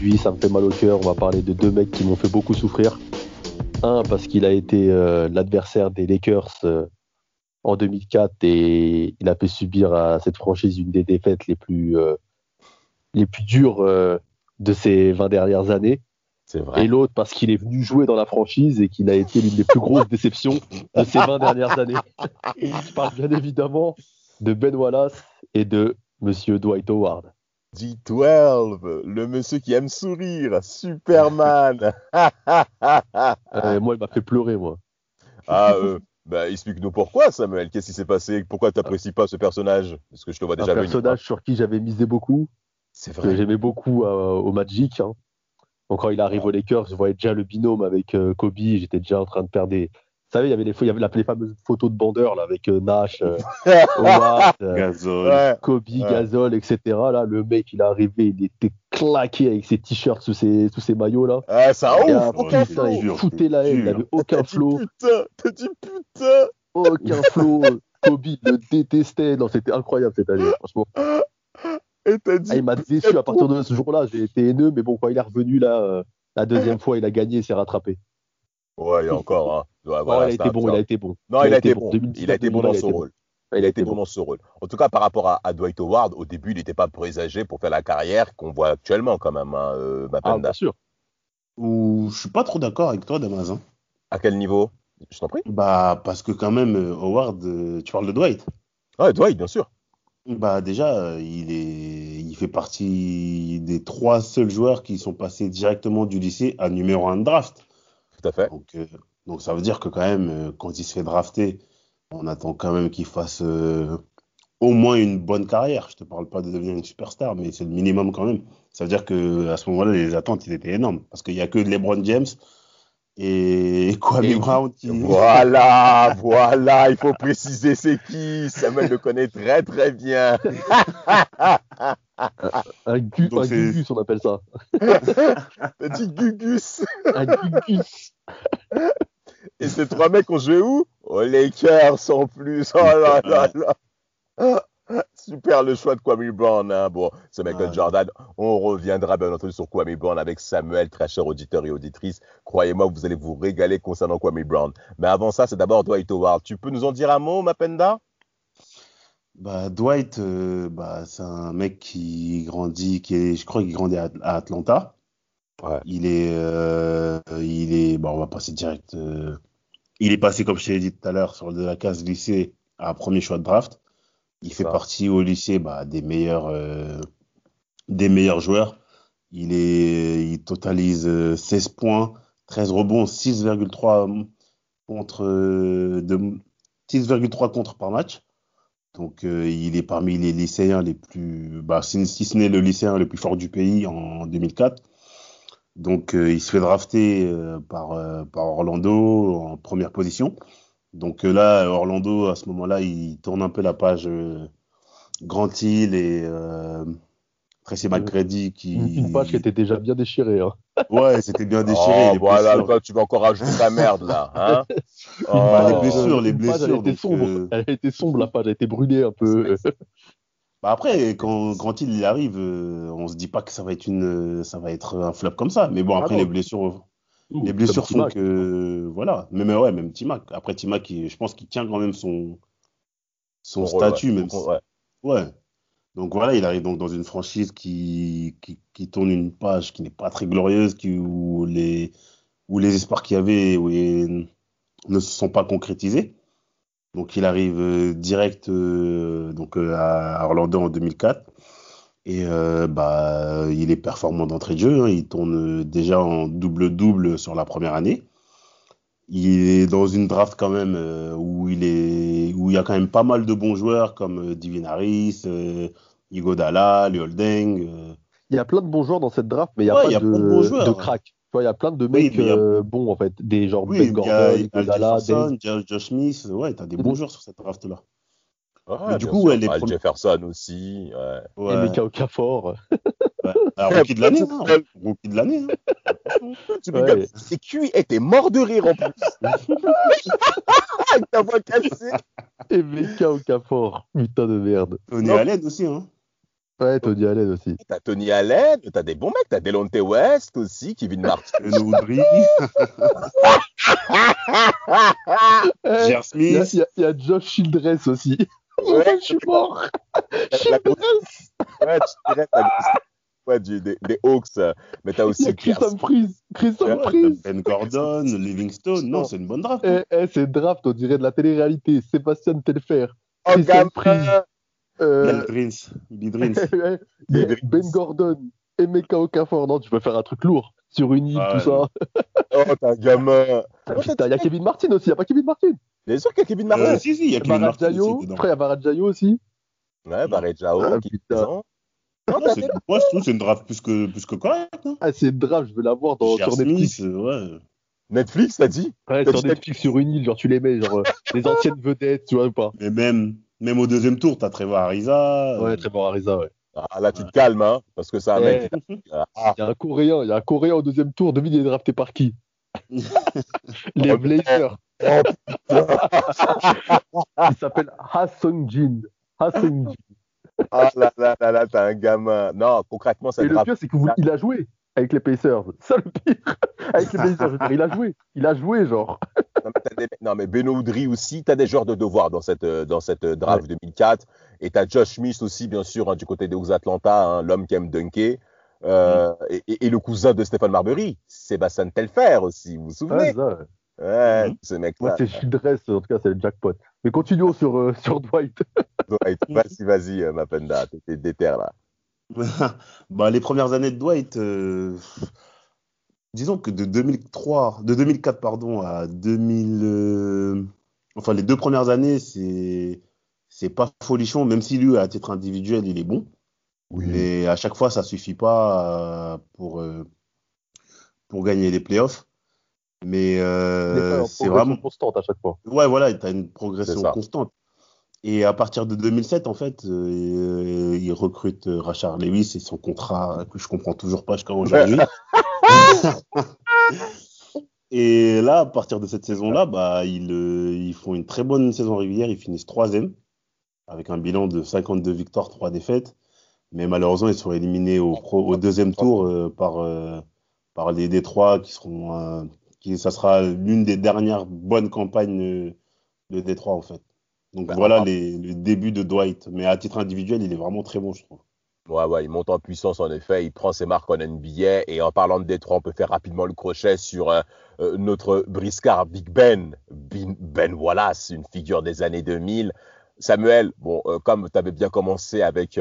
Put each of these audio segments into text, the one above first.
Aujourd'hui ça me fait mal au cœur, on va parler de deux mecs qui m'ont fait beaucoup souffrir. Un parce qu'il a été euh, l'adversaire des Lakers euh, en 2004 et il a fait subir à cette franchise une des défaites les plus, les plus dures de ces 20 dernières années. Vrai. Et l'autre parce qu'il est venu jouer dans la franchise et qu'il a été l'une des plus grosses déceptions de ces 20 dernières années. Je parle bien évidemment de Ben Wallace et de Monsieur Dwight Howard. D12, le monsieur qui aime sourire, Superman. Euh, moi, il m'a fait pleurer, moi. ah, euh, bah, explique-nous pourquoi, Samuel. Qu'est-ce qui s'est passé? Pourquoi tu n'apprécies pas ce personnage? Parce que je te vois déjà Un personnage sur qui j'avais misé beaucoup, C'est que vrai. j'aimais beaucoup euh, au Magic. hein. Donc, quand il arrive aux Lakers, je voyais déjà le binôme avec euh, Kobe. J'étais déjà en train de perdre des. Vous savez, il y avait les, il y avait les fameuses photos de bandeurs là, avec euh, Nash, euh, Howard, euh, Gazol. Ouais. Kobe, Gasol, etc. Là, le mec, il est arrivé, il était claqué avec ses t-shirts sous ses, sous ses maillots là. Ah, ça ouf. un Aucun putain, flow. il dur, foutait la haine, il dur. avait aucun T'as dit flow, putain. T'as dit putain. aucun flow. Kobe le détestait. Non, c'était incroyable cette année, franchement. Et t'as dit. Ah, il m'a déçu à partir de ce jour-là. J'ai été haineux, mais bon, quand il est revenu là, euh, la deuxième fois, il a gagné, il s'est rattrapé. Ouais, et encore. Hein. Ouais, Non, voilà, il a été un- bon, il a été bon. Non, il a été bon. 2019, Il a été bon dans 2020, son rôle. Il a été bon dans ce rôle. En tout cas, par rapport à, à Dwight Howard, au début, il n'était pas présagé pour faire la carrière qu'on voit actuellement quand même, hein, euh, Ah, bien sûr. Ou je suis pas trop d'accord avec toi, Damas. hein. À quel niveau? Je t'en prie. Bah, parce que quand même, euh, Howard, euh, tu parles de Dwight. Ouais, Dwight, bien sûr. Bah, déjà, euh, il est, il fait partie des trois seuls joueurs qui sont passés directement du lycée à numéro 1 de draft. Tout à fait. Donc, euh, donc ça veut dire que quand même, euh, quand il se fait drafter, on attend quand même qu'il fasse euh, au moins une bonne carrière. Je te parle pas de devenir une superstar, mais c'est le minimum quand même. Ça veut dire que à ce moment-là, les attentes ils étaient énormes parce qu'il y a que LeBron James et Kwame Brown qui. Voilà, voilà, il faut préciser c'est qui. Samuel le connaît très très bien. Un, gu Donc un gugus, on appelle ça. Petit Gugus. Un gugus. Et ces trois mecs ont joué où? Aux Lakers en plus. Oh là là là. Super le choix de Kwame Brown. Hein. Bon, c'est Michael. Jordan. On reviendra bien entendu sur Kwame Brown avec Samuel, très cher auditeur et auditrice. Croyez-moi, vous allez vous régaler concernant Kwame Brown. Mais avant ça, c'est d'abord Dwight Howard. Tu peux nous en dire un mot, Mapenda? Bah, Dwight, euh, bah, c'est un mec qui grandit, qui est, je crois qu'il grandit à, à Atlanta. Ouais. Il est, euh, il est, bon, on va passer direct. euh, il est passé, comme je t'ai dit tout à l'heure, sur de la case lycée à premier choix de draft. Il fait Ça. partie au lycée bah, des meilleurs, des meilleurs joueurs. Il est, il totalise euh, 16 points, 13 rebonds, 6,3 contre, euh, de, 6,3 contre par match. Donc, euh, il est parmi les lycéens les plus, bah, si, ce n'est le lycéen le plus fort du pays en 2004. Donc, euh, il se fait drafter euh, par, euh, par Orlando en première position. Donc euh, là, Orlando, à ce moment-là, il tourne un peu la page euh, Grant Hill et euh, Tracy McGrady qui. Une, page qui était déjà bien déchirée. Hein. Ouais, c'était bien déchiré. Oh, les voilà, blessures. toi, tu vas encore rajouter ta merde là. Hein Bah, les Oh. blessures, les Une page, blessures, Elle était donc, sombre. euh, Elle était sombre, la page. Elle était brûlée un peu. Bah après, quand Hill il arrive, euh, on se dit pas que ça va être une, ça va être un flop comme ça. Mais bon, Ah après les blessures, les blessures font que, voilà. Mais, mais ouais, même Timac. Après Timac, je pense qu'il tient quand même son, son Son rôle, statut, ouais. même. Ouais. Ouais. Donc voilà, il arrive donc dans une franchise qui, qui, tourne une page qui n'est pas très glorieuse, qui, où, les, où les espoirs qu'il y avait ne se sont pas concrétisés. Donc il arrive euh, direct euh, donc, euh, à Orlando en 2004. Et bah, il est performant d'entrée de jeu. hein. Il tourne déjà en double-double sur la première année. il est dans une draft quand même où il est où il y a quand même pas mal de bons joueurs comme Divin Harris, Igodala, Holding. Euh. Il y a plein de bons joueurs dans cette draft, mais il n'y a Ouais, pas y a de, plein de joueurs, de ouais. crack. Tu vois, il y a plein de Oui, mecs a- euh, bons en fait, des genre Oui, Ben Gordon, Igodala, Jefferson. Josh, Smith, ouais, t'as des bons joueurs sur cette draft là. Ah, Mais du coup, sûr. ouais, les Jefferson aussi. ouais. Ouais, Emeka Okafor. ouais. Rookie de l'année, hein. rookie de l'année. hein. Ouais. Et QI était mort de rire en plus. Avec ta voix cassée. Emeka Okafor. Putain de merde. Tony Non. Allen aussi, hein. Ouais, Tony Allen aussi. T'as Tony Allen, t'as des bons mecs, t'as Delonte West aussi, Kevin Martin. J.R. Il y, a- Smith. il y a- il y a Josh Childress aussi. Ouais. je suis mort. Grosse- Ouais, tu dirais la grosse- ouais, du- des, des Hawks, euh, mais t'as aussi a Chris Pierce. Humphries. Chris Ouais, Humphries. Ben Gordon, Livingstone. Non, c'est une bonne draft. Eh, eh, c'est draft, on dirait de la télé-réalité. Sébastien Telfer. Oh, Chris gamin. Euh, ben, Gordon. Emeka Okafor. Non, tu peux faire un truc lourd. Sur une île, Ah, tout ça. Oh, t'es un gamin. Putain, il y a Kevin Martin aussi. Il n'y a pas Kevin Martin. Bien sûr qu'il y a Kevin Euh, Martin. si, si, il y a Kevin Martin Baradjayo. aussi. Frère, il y a Baradjayo aussi. Ouais, Barrett Jao, Ah, putain. Non, Non, t'as Moi, je trouve que c'est une draft plus que, plus que correcte. Hein. Ah, c'est draft. Je vais la voir dans, sur Netflix. Smith, euh, ouais. Netflix, t'as dit Ouais, T'as sur Netflix, sur une île. Genre, tu les mets. Genre, euh, les anciennes vedettes, tu vois ou pas. Mais même, même au deuxième tour, t'as Trevor Ariza. euh, Ouais, Trevor Ariza, ouais. Ah, là, tu te calmes, hein, parce que c'est un Ouais. mec. Ah, Il y a un Coréen, il y a un Coréen au deuxième tour. Devine, il est drafté par qui? Les Blazers. oh, Il s'appelle Ha Sung-jin. Ha Sung-jin. ah là là là là, t'es un gamin. Non, concrètement, Et cette le pire, c'est qu'il a joué avec les Pacers. Ça, le pire. Avec les Pacers, je veux dire, il a joué. Il a joué, genre. Non, mais, des- non, mais Beno Oudry aussi, tu as des joueurs de devoir dans cette, euh, dans cette euh, draft 2004. Et tu as Josh Smith aussi, bien sûr, hein, du côté des Hawks Atlanta, hein, l'homme qui aime dunker. Euh, et, et- et le cousin de Stéphane Marbury, Sébastien Telfer aussi, vous vous souvenez? Ouais, ça, ouais. Ouais, Mhm. ce mec-là. Moi, c'est Childress, en tout cas, c'est le jackpot. Mais continuons sur, euh, sur Dwight. Ouais, Vas-y, vas-y, euh, ma penda, t'es déter là. bah, les premières années de Dwight, euh, disons que de 2003, de 2004 pardon à 2000, euh, enfin les deux premières années, c'est c'est pas folichon, même si lui à titre individuel il est bon, mais à chaque fois ça suffit pas euh, pour euh, pour gagner les playoffs. Mais euh, c'est progression vraiment constante à chaque fois. Ouais, voilà, tu as une progression constante. Et à partir de 2007, en fait, euh, il recrute euh, Rachard Lewis et son contrat que je comprends toujours pas jusqu'à aujourd'hui. et là, à partir de cette saison-là, bah, ils, euh, ils font une très bonne saison régulière. Ils finissent troisième avec un bilan de 52 victoires, 3 défaites. Mais malheureusement, ils sont éliminés au, pro- au deuxième tour euh, par, euh, par les Détroits qui seront. euh, qui, ça sera l'une des dernières bonnes campagnes euh, de Détroit, en fait. Donc Bah, voilà les, le début de Dwight. Mais à titre individuel, il est vraiment très bon, je trouve. Ouais, ouais, il monte en puissance en effet, il prend ses marques en NBA et en parlant de Détroit, on peut faire rapidement le crochet sur euh, euh, notre briscard Big Ben, Ben, Wallace, une figure des années 2000. Samuel, bon, euh, comme tu avais bien commencé avec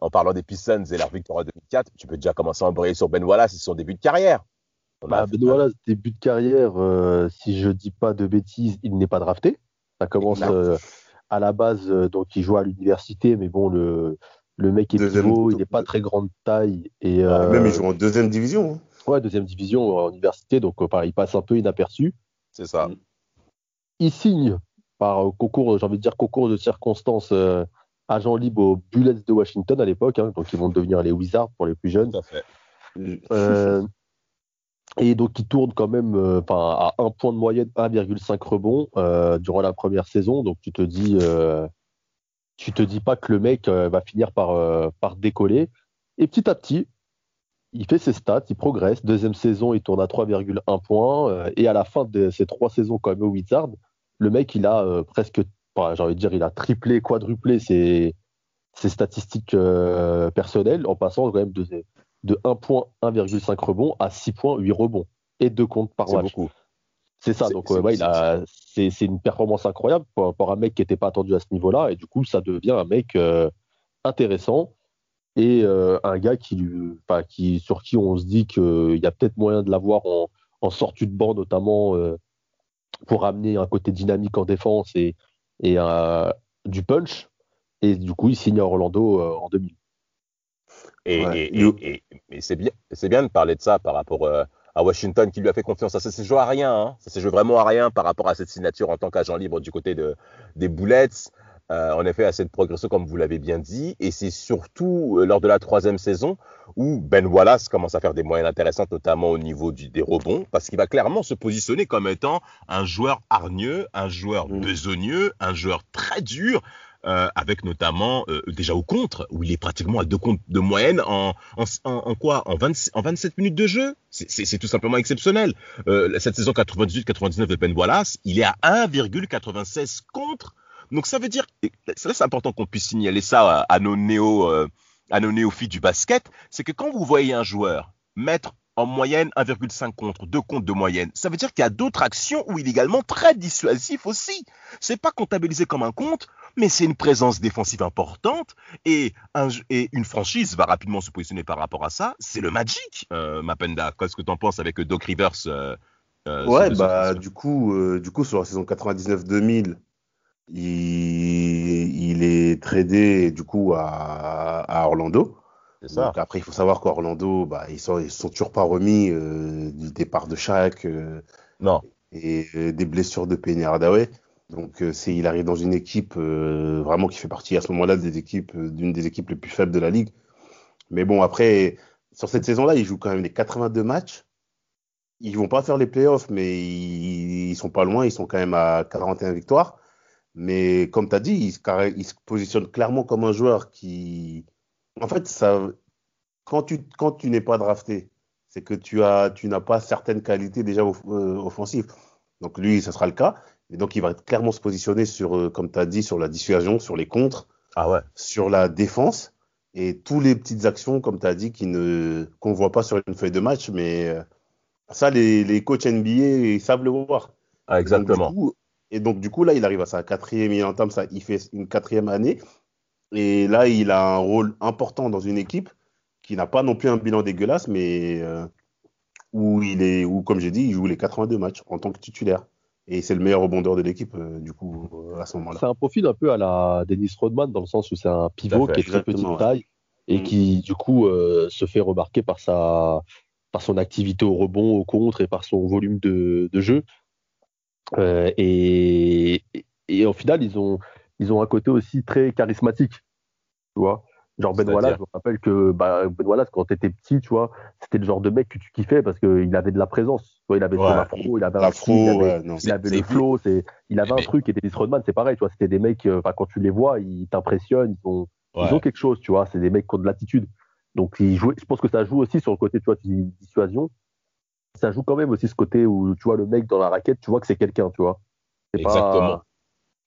en parlant des Pistons et leur victoire en 2004, tu peux déjà commencer à embrayer sur Ben Wallace et son début de carrière. On a Bah, ben voilà, début de carrière, euh, si je dis pas de bêtises, il n'est pas drafté. Ça commence euh, à la base, euh, donc il joue à l'université, mais bon, le, le mec est Deuxième pivot, il n'est pas très grande taille. Et, Ah, euh, Même ils jouent en deuxième division. hein. ouais, deuxième division en université, donc euh, pareil, il passe un peu inaperçu. C'est ça. Il signe par euh, concours, j'ai envie de dire concours de circonstances, euh, agent libre aux Bullets de Washington à l'époque, hein, donc ils vont devenir les Wizards pour les plus jeunes. Tout à fait. Euh, et donc, il tourne quand même euh, à un point de moyenne, 1,5 rebond euh, durant la première saison. Donc, tu te dis, euh, tu te dis pas que le mec euh, va finir par, euh, par décoller. Et petit à petit, il fait ses stats, il progresse. Deuxième saison, il tourne à 3,1 points. euh, et à la fin de ces trois saisons, quand même, au Wizard, le mec, il a presque, j'ai envie de dire, il a triplé, quadruplé ses, ses statistiques personnelles en passant quand même de, de 1 point, 1,5 rebond à 6 points, 8 rebonds et 2 comptes par match. beaucoup. C'est ça, donc c'est- euh, ouais, il c'est- a- c'est c'est une performance incroyable pour, pour un mec qui n'était pas attendu à ce niveau-là, et du coup, ça devient un mec euh, intéressant et euh, un gars qui, qui, sur qui on se dit qu'il y a peut-être moyen de l'avoir en, en sortie de banc, notamment euh, pour amener un côté dynamique en défense et, et du punch. Et du coup, il signe à Orlando en 2000. Et, c'est bien, bien de parler de ça par rapport à Washington qui lui a fait confiance. Ça s'est joué à rien. Hein. Ça s'est joué vraiment à rien par rapport à cette signature en tant qu'agent libre du côté de, des Bullets. Euh, en effet, à cette progression, comme vous l'avez bien dit. Et c'est surtout euh, lors de la troisième saison où Ben Wallace commence à faire des moyennes intéressantes, notamment au niveau du, des rebonds, parce qu'il va clairement se positionner comme étant un joueur hargneux, un joueur mmh. besogneux, un joueur très dur, euh, avec notamment euh, déjà au contre, où il est pratiquement à deux comptes de moyenne en, quoi en, 20, en 27 minutes de jeu? C'est tout simplement exceptionnel. Euh, cette saison 98-99 de Ben Wallace, il est à 1,96 contre. Donc ça veut dire, c'est important qu'on puisse signaler ça à, nos néo, à nos néophytes du basket, c'est que quand vous voyez un joueur mettre en moyenne 1,5 contre, 2 comptes de moyenne. Ça veut dire qu'il y a d'autres actions où il est également très dissuasif aussi. C'est pas comptabilisé comme un compte, mais c'est une présence défensive importante et, une franchise va rapidement se positionner par rapport à ça. C'est le Magic, euh, Mapenda. Qu'est-ce que tu en penses avec Doc Rivers euh, euh, Ouais, bah du coup, du coup sur la saison 99-2000, il, est tradé du coup à Orlando après, il faut savoir qu'Orlando, bah, ils sont, ils sont toujours pas remis euh, du départ de Shaq euh, non. et euh, des blessures de Penny Hardaway. Donc, c'est, il arrive dans une équipe vraiment qui fait partie à ce moment-là des équipes, d'une des équipes les plus faibles de la ligue. Mais bon, après, sur cette saison-là, ils jouent quand même les 82 matchs. Ils vont pas faire les playoffs, mais ils, ils sont pas loin. Ils sont quand même à 41 victoires. Mais comme tu as dit, il se positionne clairement comme un joueur qui, en fait, ça, quand tu, quand tu n'es pas drafté, c'est que tu as, tu n'as pas certaines qualités déjà euh, offensives. Donc lui, ça sera le cas. Et donc il va clairement se positionner sur, euh, comme tu as dit, sur la dissuasion, sur les contres, ah ouais. sur la défense et toutes les petites actions, comme tu as dit, qui ne qu'on voit pas sur une feuille de match, mais euh, ça, les, les coachs NBA, ils savent le voir. Ah, exactement. Et donc, du coup, là, il arrive à sa quatrième, il entame ça, il fait une quatrième année. Et là, il a un rôle important dans une équipe qui n'a pas non plus un bilan dégueulasse, mais euh, où il est, où comme j'ai dit, il joue les 82 matchs en tant que titulaire. Et c'est le meilleur rebondeur de l'équipe, euh, du coup, euh, à ce moment-là. C'est un profil un peu à la Dennis Rodman, dans le sens où c'est un pivot qui est très petite taille et mm. qui, du coup, se fait remarquer par, sa, par son activité au rebond, au contre et par son volume de, de jeu. et, et, au final, ils ont, ils ont un côté aussi très charismatique, tu vois. Genre Ben Wallace, je me rappelle que bah, Ben Wallace, quand t'étais petit, tu vois, c'était le genre de mec que tu kiffais parce qu'il avait de la présence. Tu vois, il avait son afro, il avait un afro, il avait, il avait le flow, il avait un truc. Et Dennis Rodman, c'est pareil, tu vois, c'était des mecs, euh, quand tu les vois, ils t'impressionnent, ils ont, ils ont quelque chose, tu vois, c'est des mecs qui ont de l'attitude. Donc, ils jouent, je pense que ça joue aussi sur le côté, tu vois, dissuasion. Ça joue quand même aussi ce côté où, tu vois, le mec dans la raquette, tu vois que c'est quelqu'un, tu vois. Exactement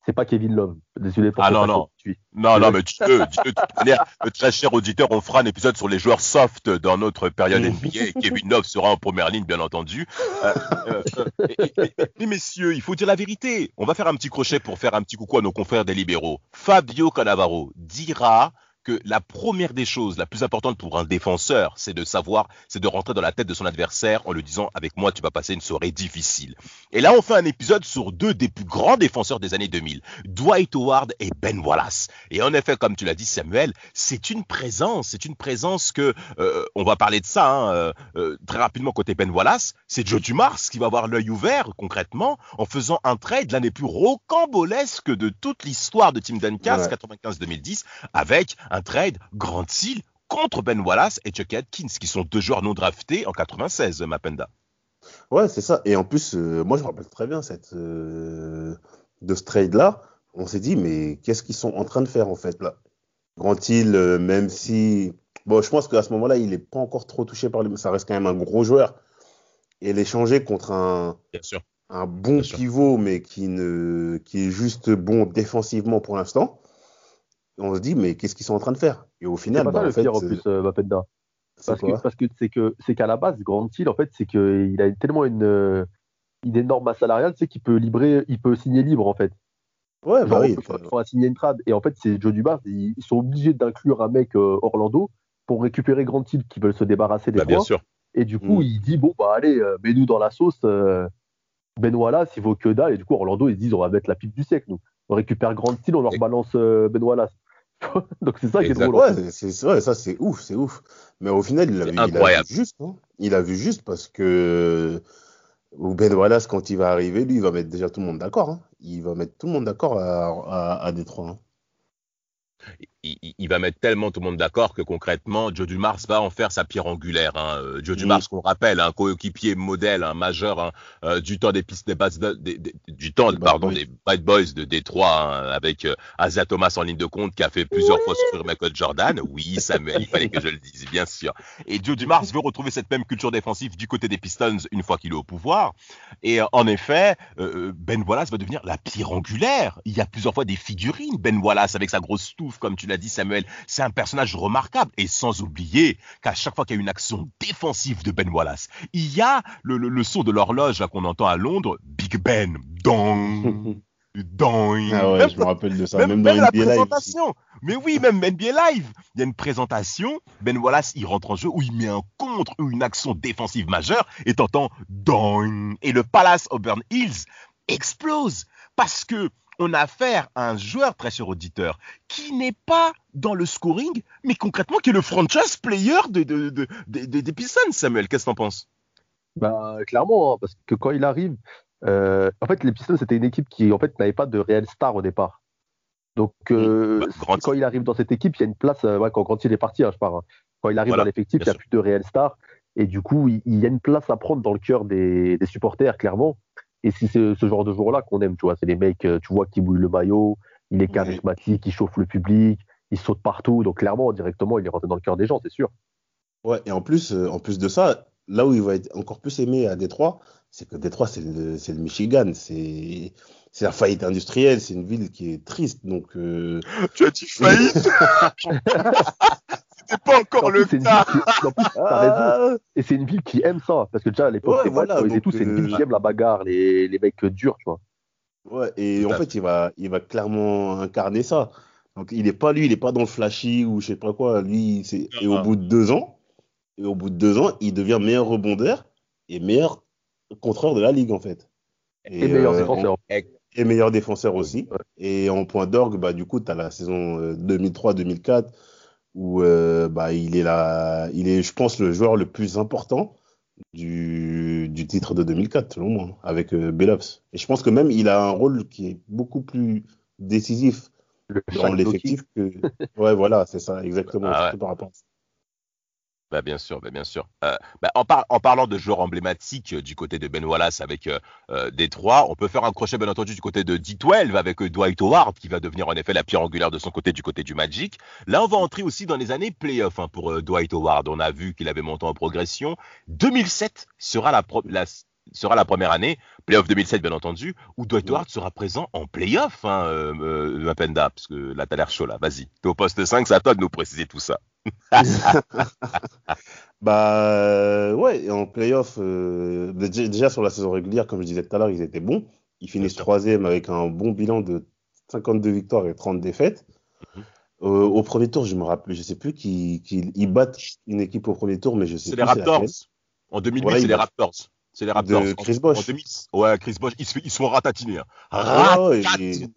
c'est pas Kevin Love. Désolé pour ah non, non. Non, non, mais tu peux, très cher auditeur, on fera un épisode sur les joueurs soft dans notre période. NBA. Kevin Love sera en première ligne, bien entendu. Euh, euh, euh, mais messieurs, il faut dire la vérité. On va faire un petit crochet pour faire un petit coucou à nos confrères des libéraux. Fabio Cannavaro dira que la première des choses, la plus importante pour un défenseur, c'est de savoir, c'est de rentrer dans la tête de son adversaire en lui disant avec moi tu vas passer une soirée difficile. Et là on fait un épisode sur deux des plus grands défenseurs des années 2000, Dwight Howard et Ben Wallace. Et en effet, comme tu l'as dit Samuel, c'est une présence, c'est une présence que euh, on va parler de ça hein, euh, euh, très rapidement côté Ben Wallace. C'est Joe Dumars qui va avoir l'œil ouvert concrètement en faisant un trade l'un des plus rocambolesques de toute l'histoire de Tim Duncan 95-2010 avec un un trade Grand Seal contre Ben Wallace et Chuck Atkins, qui sont deux joueurs non draftés en 96, Mapenda. Ouais, c'est ça. Et en plus, euh, moi, je me rappelle très bien cette, euh, de ce trade-là. On s'est dit, mais qu'est-ce qu'ils sont en train de faire, en fait, là? Grand Hill, euh, même si. Bon, je pense qu'à ce moment-là, il n'est pas encore trop touché par le. Ça reste quand même un gros joueur. Et l'échanger contre un. Un bon pivot, mais qui, ne, qui est juste bon défensivement pour l'instant on se dit, mais qu'est-ce qu'ils sont en train de faire? Et au final, c'est pas bah, ça le pire en plus, euh, Parce que, parce que c'est que c'est qu'à la base, Grand Hill, en fait, c'est qu'il a tellement une, euh, une énorme masse salariale, c'est qu'il peut libérer, il peut signer libre en fait. Ouais, bah oui. Il faut, signer une trade. Et en fait, c'est Joe Dubas, ils, sont obligés d'inclure un mec euh, Orlando pour récupérer Grand Hill qui veulent se débarrasser des bah, bien sûr. Et du coup, mm. il dit bon bah allez, mets-nous dans la sauce. Ben Wallace, il vaut que dalle. Et du coup, Orlando, ils se disent on va mettre la pipe du siècle. Nous. On récupère Grand Style, on leur balance euh, Ben Wallace. Donc c'est ça qui est drôle. Ouais, c'est ouais, ça c'est ouf, c'est ouf. Mais au final, il a, vu, il a incroyable. vu juste. hein. Il a vu juste parce que Ben Wallace, quand il va arriver, lui, il va mettre déjà tout le monde d'accord. hein. Il va mettre tout le monde d'accord à, à, à Détroit. hein. Il, va mettre tellement tout le monde d'accord que concrètement, Joe Dumars va en faire sa pierre angulaire. Hein. Euh, Joe Mm. Dumars, qu'on rappelle, un coéquipier modèle, un majeur hein, euh, du temps des pistes des bases de- des- des- du temps, Des Bad pardon, Boys. des Bad Boys de Détroit, hein, avec euh, Asa Thomas en ligne de compte qui a fait plusieurs fois souffrir Michael Jordan. Oui, Samuel, il fallait que je le dise, bien sûr. Et Joe Dumars veut retrouver cette même culture défensive du côté des Pistons une fois qu'il est au pouvoir. Et euh, en effet, Ben Wallace va devenir la pierre angulaire. Il y a plusieurs fois des figurines. Ben Wallace avec sa grosse touffe, comme tu l'as dit, Samuel, c'est un personnage remarquable. Et sans oublier qu'à chaque fois qu'il y a une action défensive de Ben Wallace, il y a le, le, le son de l'horloge qu'on entend à Londres, Big Ben, dong, dong. Ah ouais, Même je me rappelle de ça. même, Même, même dans la NBA Live. présentation. Mais oui, même NBA Live. Il y a une présentation. Ben Wallace, il rentre en jeu où il met un contre ou une action défensive majeure et t'entends dong. Et le Palace Auburn Hills explose parce que on a affaire à un joueur, très cher auditeur, qui n'est pas dans le scoring, mais concrètement qui est le franchise player de, de, de- de- de- des Pistons, Samuel. Qu'est-ce que t'en penses? Bah, clairement, hein, parce que quand il arrive, euh, en fait, les Pistons, c'était une équipe qui, en fait, n'avait pas de réel star au départ. Donc, euh, Bah, quand il arrive dans cette équipe, il y a une place, euh, ouais, quand, quand il est parti, hein, je parle. hein. Quand il arrive Voilà, dans l'effectif, il n'y a plus de réel star. Et du coup, il, il y a une place à prendre dans le cœur des, des supporters, clairement. Et si c'est ce genre de jour-là qu'on aime, tu vois, c'est les mecs, euh, tu vois, qui mouillent le maillot, il est charismatique, il chauffe le public, il saute partout. Donc, clairement, directement, il est rentré dans le cœur des gens, c'est sûr. Ouais, et en plus, euh, en plus de ça, là où il va être encore plus aimé à Détroit, c'est que Détroit, c'est le, Michigan. C'est c'est la faillite industrielle. C'est une ville qui est triste. Donc, euh, Tu as dit faillite? C'était pas encore En le plus, c'est une cas. ville qui- en plus, t'as raison. ah, Et c'est une ville qui aime ça. Parce que déjà, à l'époque, Ouais, c'est voilà, donc, tout, c'est une ville euh, qui aime la bagarre, les, les mecs durs, tu vois. ouais, et en fait, il va, il va clairement incarner ça. Donc, il est pas lui, il est pas dans le flashy ou je sais pas quoi. Lui, c'est et au Ah. bout de deux ans, et au bout de deux ans, il devient meilleur rebondeur et meilleur contreur de la ligue en fait. Et, meilleur euh, défenseur. et meilleur défenseur aussi. Ouais. Et en point d'orgue, bah, du coup, tu as la saison euh, 2003-2004 où euh, bah, il, est là, il est, je pense, le joueur le plus important du, du titre de 2004, selon moi, avec euh, Bellops. Et je pense que même il a un rôle qui est beaucoup plus décisif Le dans l'effectif que. Ouais, voilà, c'est ça, exactement. Ah ouais. par rapport à ça. Bah bien sûr, bah bien sûr. Euh, bah, en, par- en parlant de joueurs emblématiques euh, du côté de Ben Wallace avec euh, euh, Détroit, on peut faire un crochet bien entendu du côté de D12 avec euh, Dwight Howard qui va devenir en effet la pierre angulaire de son côté du côté du Magic. Là, on va entrer aussi dans les années playoff hein, pour Dwight Howard. On a vu qu'il avait monté en progression. 2007 sera la, la- sera la première année, playoff 2007 bien entendu, où Dwight Howard sera présent en playoff, hein, euh, euh, Mapenda, parce que là, t'as l'air chaud là. Vas-y, t'es au poste 5, c'est à toi de nous préciser tout ça. Bah euh, ouais, en playoff, euh, déjà sur la saison régulière, comme je disais tout à l'heure, ils étaient bons. Ils finissent troisième avec un bon bilan de 52 victoires et 30 défaites. Mhm. Euh, au premier tour, je me rappelle, je sais plus qui, qui ils battent une équipe au premier tour, mais je sais C'est les Raptors. En 2008, Voilà, c'est les Raptors. C'est les Raptors. De Chris. 2000, ouais, Chris Bosh, ils se, ils se font ratatiner. hein. Ah ouais, et-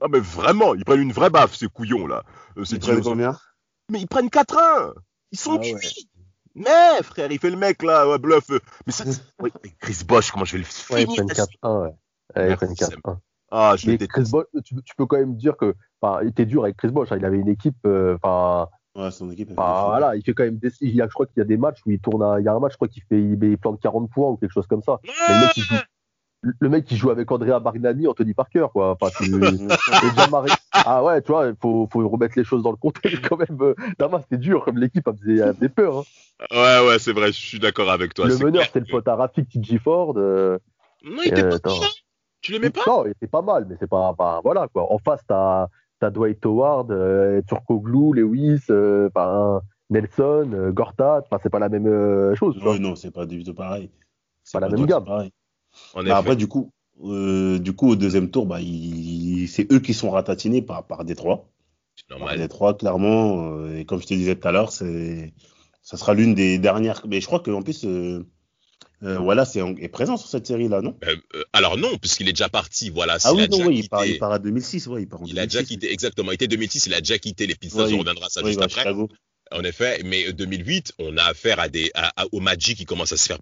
Ah, mais vraiment, ils prennent une vraie baffe, ces couillons, là. Euh, ces Ils prennent combien? Mais ils prennent 4-1. Ils sont Ah ouais. cuits. Mais, frère, il fait le mec, là, ouais, bluff. Mais ça, Chris Bosh, comment je vais le Ouais, ils finir prennent 4-1, ouais. Ouais, ils prennent 4-1. Ah, je Mais. Chris Bosh, tu, tu peux quand même dire que, enfin, il était dur avec Chris Bosh. hein, il avait une équipe, euh, enfin, Ouais, son équipe. fait- voilà, il fait quand même des, il y a, je crois qu'il y a des matchs où il tourne, à- il y a un match, je crois qu'il fait, il, plante 40 points ou quelque chose comme ça. Mais le mec, il joue, le mec qui joue avec Andrea Bargnani, Anthony Parker, quoi. Enfin, tu, Ah ouais, tu vois, il faut, faut remettre les choses dans le contexte quand même. Euh, Damas, c'était dur, comme l'équipe, elle faisait, elle faisait peur. hein. Ouais, ouais, c'est vrai, je suis d'accord avec toi. le c'est meneur, clair c'est le pote à Rafik TJ Ford. euh, Non, il était Euh, pas. Tu l'aimais pas? Non, il était pas mal, mais c'est pas, pas- voilà quoi. En face, t'as as Dwight Howard, euh, Turkoglu, Lewis, euh, enfin, Nelson, euh, Gortat. Enfin, c'est pas la même euh, chose. Ouais, non, c'est pas du tout pareil. C'est Pas la même gamme. Bah, après, du coup, euh, du coup, au deuxième tour, bah, c'est eux qui sont ratatinés par, par Détroit. C'est Par normal. Détroit, clairement. euh, et comme je te disais tout à l'heure, c'est, ça sera l'une des dernières. Mais je crois qu'en plus, euh, euh, voilà, c'est est présent sur cette série-là, non? Euh, euh, alors non, puisqu'il est déjà parti. Voilà. Ah s'il a oui, non, déjà oui, il part, il part à 2006, ouais, il part en il a déjà 2006. quitté, exactement. Il était 2006, il a déjà quitté les Pistons. Ouais, on il- reviendra à ça Ouais, il juste après. En effet, mais euh, 2008, on a affaire à des, à- à- au Magic qui commence à se faire,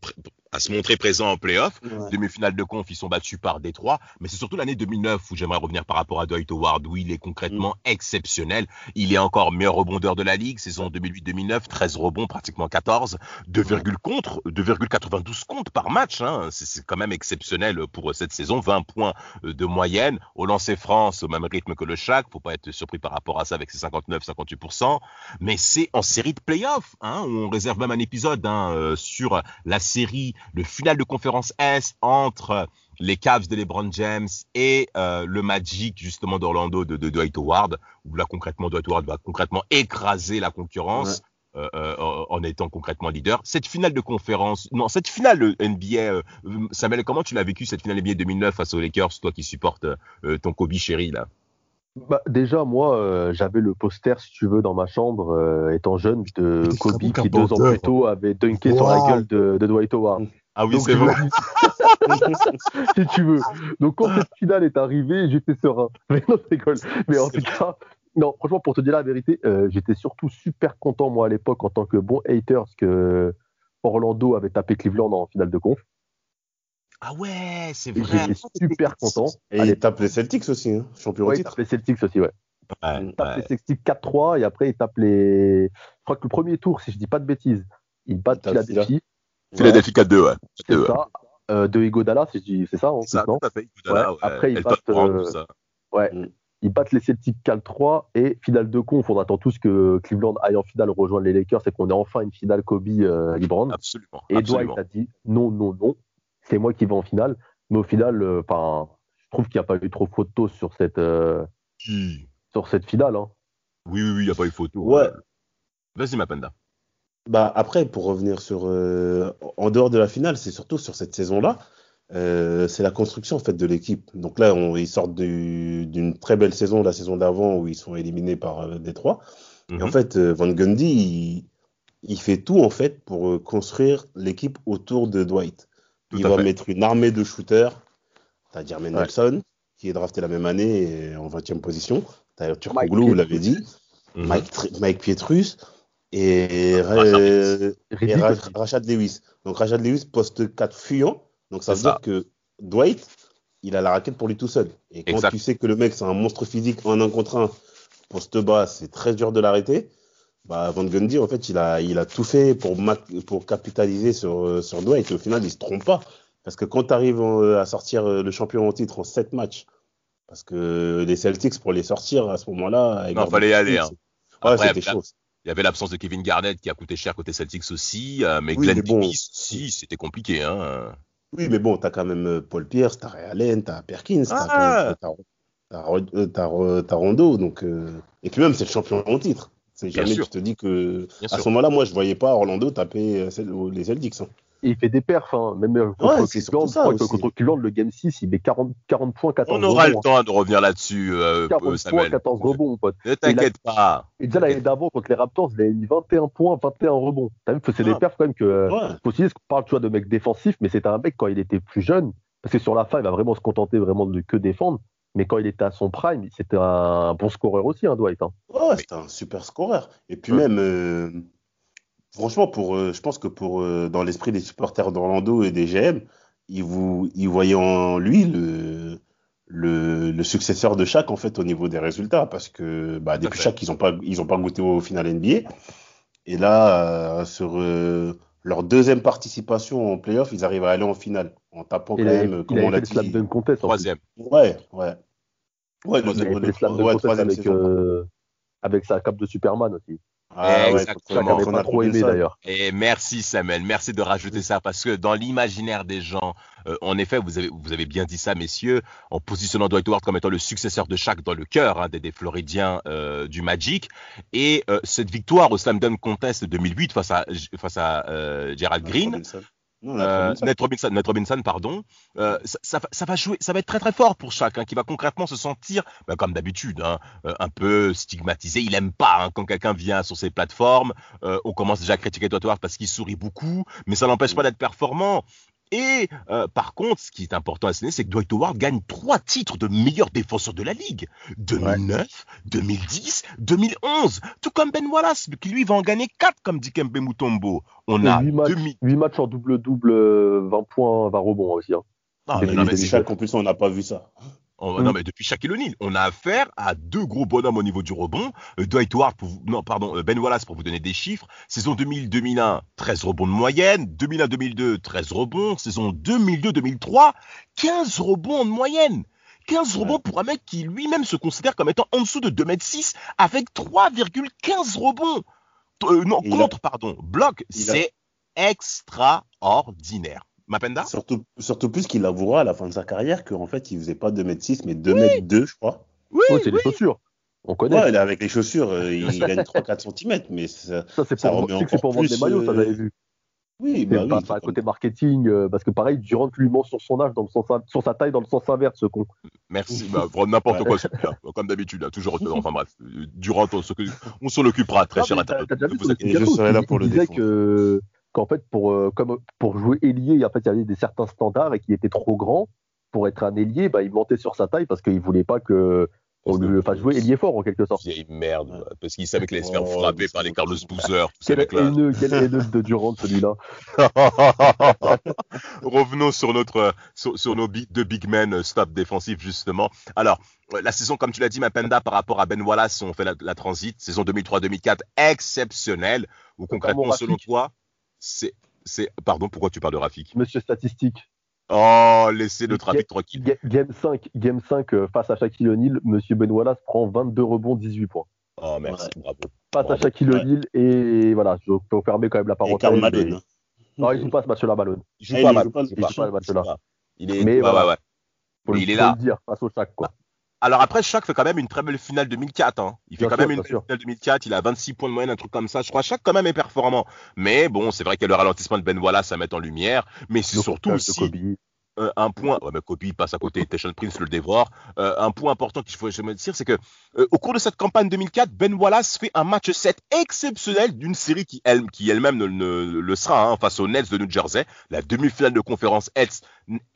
à se montrer présent en playoff. Ouais. Demi-finale de conf, ils sont battus par Détroit. Mais c'est surtout l'année 2009 où j'aimerais revenir par rapport à Dwight Howard, où il est concrètement Mm. exceptionnel. Il est encore meilleur rebondeur de la ligue, saison 2008-2009, 13 rebonds, pratiquement 14, 2, contre, 2,92 comptes par match. Hein. C'est, quand même exceptionnel pour cette saison, 20 points euh, de moyenne. Au lancer France, au même rythme que le Shaq, faut pas être surpris par rapport à ça avec ses 59-58%. Mais c'est en série de playoffs. Hein. On réserve même un épisode hein, euh, sur la série, le final de conférence S entre les Cavs de LeBron James et euh, le Magic justement d'Orlando de, de Dwight Howard, où là concrètement Dwight Howard va concrètement écraser la concurrence. euh, euh, en étant concrètement leader. Cette finale de conférence, non, cette finale NBA, euh, Samuel, comment tu l'as vécu cette finale NBA 2009 face aux Lakers, toi qui supportes euh, ton Kobe chéri là? Bah, déjà, moi, euh, j'avais le poster, si tu veux, dans ma chambre, euh, étant jeune, de Kobe qui, deux ans plus tôt, avait dunké sur la gueule de, de Dwight Howard. Ah oui, c'est vrai. si tu veux. Donc, quand cette finale est arrivée, j'étais serein. Mais non, je rigole. Mais en tout cas, non, franchement, pour te dire la vérité, euh, j'étais surtout super content, moi, à l'époque, en tant que bon hater, parce que Orlando avait tapé Cleveland en finale de conf. Ah ouais, c'est vrai. j'étais super content. Et il tape les Celtics aussi, hein, champion Ouais, il tape les Celtics aussi, ouais. Ouais, Il tape ouais. les Celtics 4-3 et après il tape les. Je crois que le premier tour, si je dis pas de bêtises, il bat Il Philadelphie. Philadelphie 4-2, ouais. C'est 4-2, ouais. ça. Euh, de Igodala, si je dis, c'est ça, en Ça, plus, non tout à fait. Iguodala, Ouais, après, battent, Brand, euh, ça. Ouais. Mm. Ils battent les Celtics 4-3 et finale de conf. On attend tous que Cleveland aille en finale rejoindre les Lakers et qu'on ait enfin une finale Kobe euh. Absolument. Et absolument. Dwight a dit non, non, non, c'est moi qui vais en finale. Mais au final, euh, enfin, je trouve qu'il n'y a pas eu trop photo sur cette, euh, Oui, sur cette finale. hein. oui, oui, il n'y a pas eu photo. Ouais. Vas-y, ma panda. Bah après, pour revenir sur euh, en dehors de la finale, c'est surtout sur cette saison-là, euh, c'est la construction en fait de l'équipe. Donc là, on, ils sortent du- d'une très belle saison, la saison d'avant où ils sont éliminés par euh, Détroit. Et en Mhm. fait, euh, Van Gundy, il, il fait tout en fait pour euh, construire l'équipe autour de Dwight. Tout il va fait. mettre une armée de shooters. T'as Jermaine Ouais. Nelson qui est drafté la même année et en 20e position. T'as Turkoglu, vous l'avez dit. Mhm. Mike, Pietrus et, Rashad et Riddick Ra- aussi. Rashad Lewis. Donc Rashad Lewis, poste 4 fuyant. Donc ça veut ça. dire que Dwight, il a la raquette pour lui tout seul. Et quand Exact. tu sais que le mec, c'est un monstre physique en un contre un, poste bas, c'est très dur de l'arrêter. Bah, Van Gundy, en fait, il a, il a tout fait pour, pour capitaliser sur, euh, sur Dwight. Et au final, il se trompe pas. Parce que quand tu arrives à sortir euh, le champion en titre en 7 matchs, parce que les Celtics, pour les sortir à ce moment-là, Non, fallait y aller, hein. Ouais, c'était chaud. Il y avait l'absence de Kevin Garnett qui a coûté cher côté Celtics aussi, euh, mais Oui, Glenn mais bon. Davis, si, c'était compliqué. Hein. Oui, mais bon, t'as quand même euh, Paul Pierce, t'as Ray Allen, t'as Perkins, Ah. euh, t'as Rondo, donc euh, et puis même c'est le champion en titre. C'est jamais sûr. tu te dis que Bien à sûr. ce moment-là, moi je voyais pas Orlando taper euh, les Celtics. hein. Et il fait des perfs, hein. même euh, contre Cleveland. Je ça crois que aussi. contre Cleveland, le Game 6, il met 40, 40 points, 14 On aura le rebonds. temps de revenir là-dessus, euh, 40 euh, points, Samuel. 14 rebonds, mon pote. Ne t'inquiète pas. Et déjà l'année d'avant, contre les Raptors, il avait mis 21 points, 21 rebonds. T'as vu que c'est des Ah. perfs quand même que. Ouais. faut aussi dire qu'on parle tu vois, de mec défensif, mais c'était un mec quand il était plus jeune. Parce que sur la fin, il va vraiment se contenter vraiment de que défendre. Mais quand il était à son prime, c'était un bon scoreur aussi, hein, Dwight. hein. Ouais, c'était un super scoreur. Et puis Ouais. même, euh, franchement, pour, euh, je pense que pour euh, dans l'esprit des supporters d'Orlando et des GM, ils, vous, ils voyaient en lui le, le, le successeur de Shaq en fait au niveau des résultats, parce que bah, depuis. Shaq, ils n'ont pas, ils ont pas goûté au final NBA. Et là, euh, sur euh, leur deuxième participation en playoff, ils arrivent à aller en finale en tapant Il quand avait, même, il comme on l'a dit. dunk contest. en plus. Troisième. Ouais, ouais. Ouais, le, Il avait le- dunk contest avec, euh, avec sa cape de Superman aussi. Ah ouais, Exactement. Contre pas trop aimé d'ailleurs. Et merci Samuel, merci de rajouter ça parce que dans l'imaginaire des gens, euh, en effet, vous avez, vous avez bien dit ça, messieurs, en positionnant Dwight Howard comme étant le successeur de Shaq dans le cœur hein, des, des Floridiens euh, du Magic. Et euh, cette victoire au Slam Dunk Contest 2008 face à, face à euh, Gerald Green, Robinson. Non, euh, Robinson. Nate Robinson, Nate Robinson, pardon, euh, ça, ça va- ça va jouer, ça va être très très fort pour chacun qui va concrètement se sentir, bah, comme d'habitude, hein, euh, un peu stigmatisé. Il aime pas hein, quand quelqu'un vient sur ses plateformes. Euh, on commence déjà à critiquer Howard parce qu'il sourit beaucoup, mais ça n'empêche pas d'être performant. Et euh, par contre, ce qui est important à signaler, c'est que Dwight Howard gagne trois titres de meilleur défenseur de la ligue 2009, 2010, 2011. Tout comme Ben Wallace, qui lui va en gagner quatre, comme dit Kembe Mutombo. On Et a huit matchs, 2000. 8 matchs en double-double, euh, 20 points, 20 rebonds aussi. Hein. Ah, mais non, mais c'est- plus, on n'a pas vu ça. On- Mm. non, mais depuis Shaquille O'Neal, on a affaire à deux gros bonhommes au niveau du rebond. Euh, Dwight Howard, pour vous- non, pardon, euh, Ben Wallace pour vous donner des chiffres. Saison 2000-2001, 13 rebonds de moyenne. 2001-2002, 13 rebonds. Saison 2002-2003, 15 rebonds de moyenne. 15 Ouais. rebonds pour un mec qui lui-même se considère comme étant en dessous de 2m6 avec 3,15 rebonds. Euh, non, a- contre, pardon. Bloc, a- c'est extraordinaire. Mapenda Surtout, surtout plus qu'il avouera à la fin de sa carrière qu'en fait, il faisait pas 2m6, mais 2m2, je crois. Oui, Ouais, c'est oui. les chaussures. On connaît. Ouais, avec les chaussures, euh, il gagne 3-4 cm, mais ça- ça, c'est ça pour, c'est encore pour vendre plus, des maillots, ça, euh, j'avais vu. oui, bah pas, oui. pas à côté marketing, euh, parce que pareil, Durant lui ment sur son âge, dans le sens, sur sa taille, dans le sens inverse, ce con. Merci, bah, pour n'importe Ouais. quoi, comme d'habitude, toujours. Enfin bref, euh, Durant, on s'en occupera, très Non, cher mais t'as- internaute. t'as déjà Ne vu vous son inquiétez Et je serai là pour il le disait défendre. que qu'en fait pour euh, comme pour jouer ailier, en fait il y avait des certains standards et qu'il était trop grand pour être un ailier, bah, il mentait sur sa taille parce qu'il voulait pas que on lui fasse jouer ailier fort en quelque sorte. Vieille merde, parce qu'il savait qu'il allait se faire Oh, frapper par les Carlos Boozer, Quel haineux, quel haineux de Durant celui-là. Revenons sur notre, sur, sur nos big, deux big men euh, stop défensifs justement. Alors, euh, la saison, comme tu l'as dit, Mapenda, par rapport à Ben Wallace, on fait la, la transit, saison 2003-2004, exceptionnelle. Ou concrètement, selon toi, c'est, c'est, pardon, pourquoi tu parles de Rafik? Monsieur statistique. Oh, laissez le trafic tranquille. Ga- Game 5, game 5 euh, face à Shaquille O'Neal, Monsieur Ben Wallace prend 22 rebonds, 18 points. Oh, merci, bravo. Face à Bravo. Shaquille Ouais. O'Neal et voilà, je peux fermer quand même la Et parenthèse. Karl mais- Malone. hein. Non, il joue pas ce match-là, Malone. Il joue Ah, pas il mal. joue pas, il joue il joue pas le match là. pas. Il est, Mais ouais, voilà. ouais, ouais. Faut, il est faut là. le dire, face au Shaq, quoi. Alors après, Shaq fait quand même une très belle finale 2004. Hein. Il fait quand sûr, même une finale 2004. Il a 26 points de moyenne, un truc comme ça. Je crois que Shaq quand même est performant. Mais bon, c'est vrai a le ralentissement de Ben Wallace à mettre en lumière. Mais c'est surtout aussi. Euh, un point. Ouais, mais Kobe passe à côté. Teshon Prince le dévore. Euh, un point important qu'il faut jamais dire, c'est que euh, au cours de cette campagne 2004, Ben Wallace fait un match 7 exceptionnel d'une série qui elle, qui elle-même ne, ne- le sera hein, face aux Nets de New Jersey, la demi-finale de conférence Est,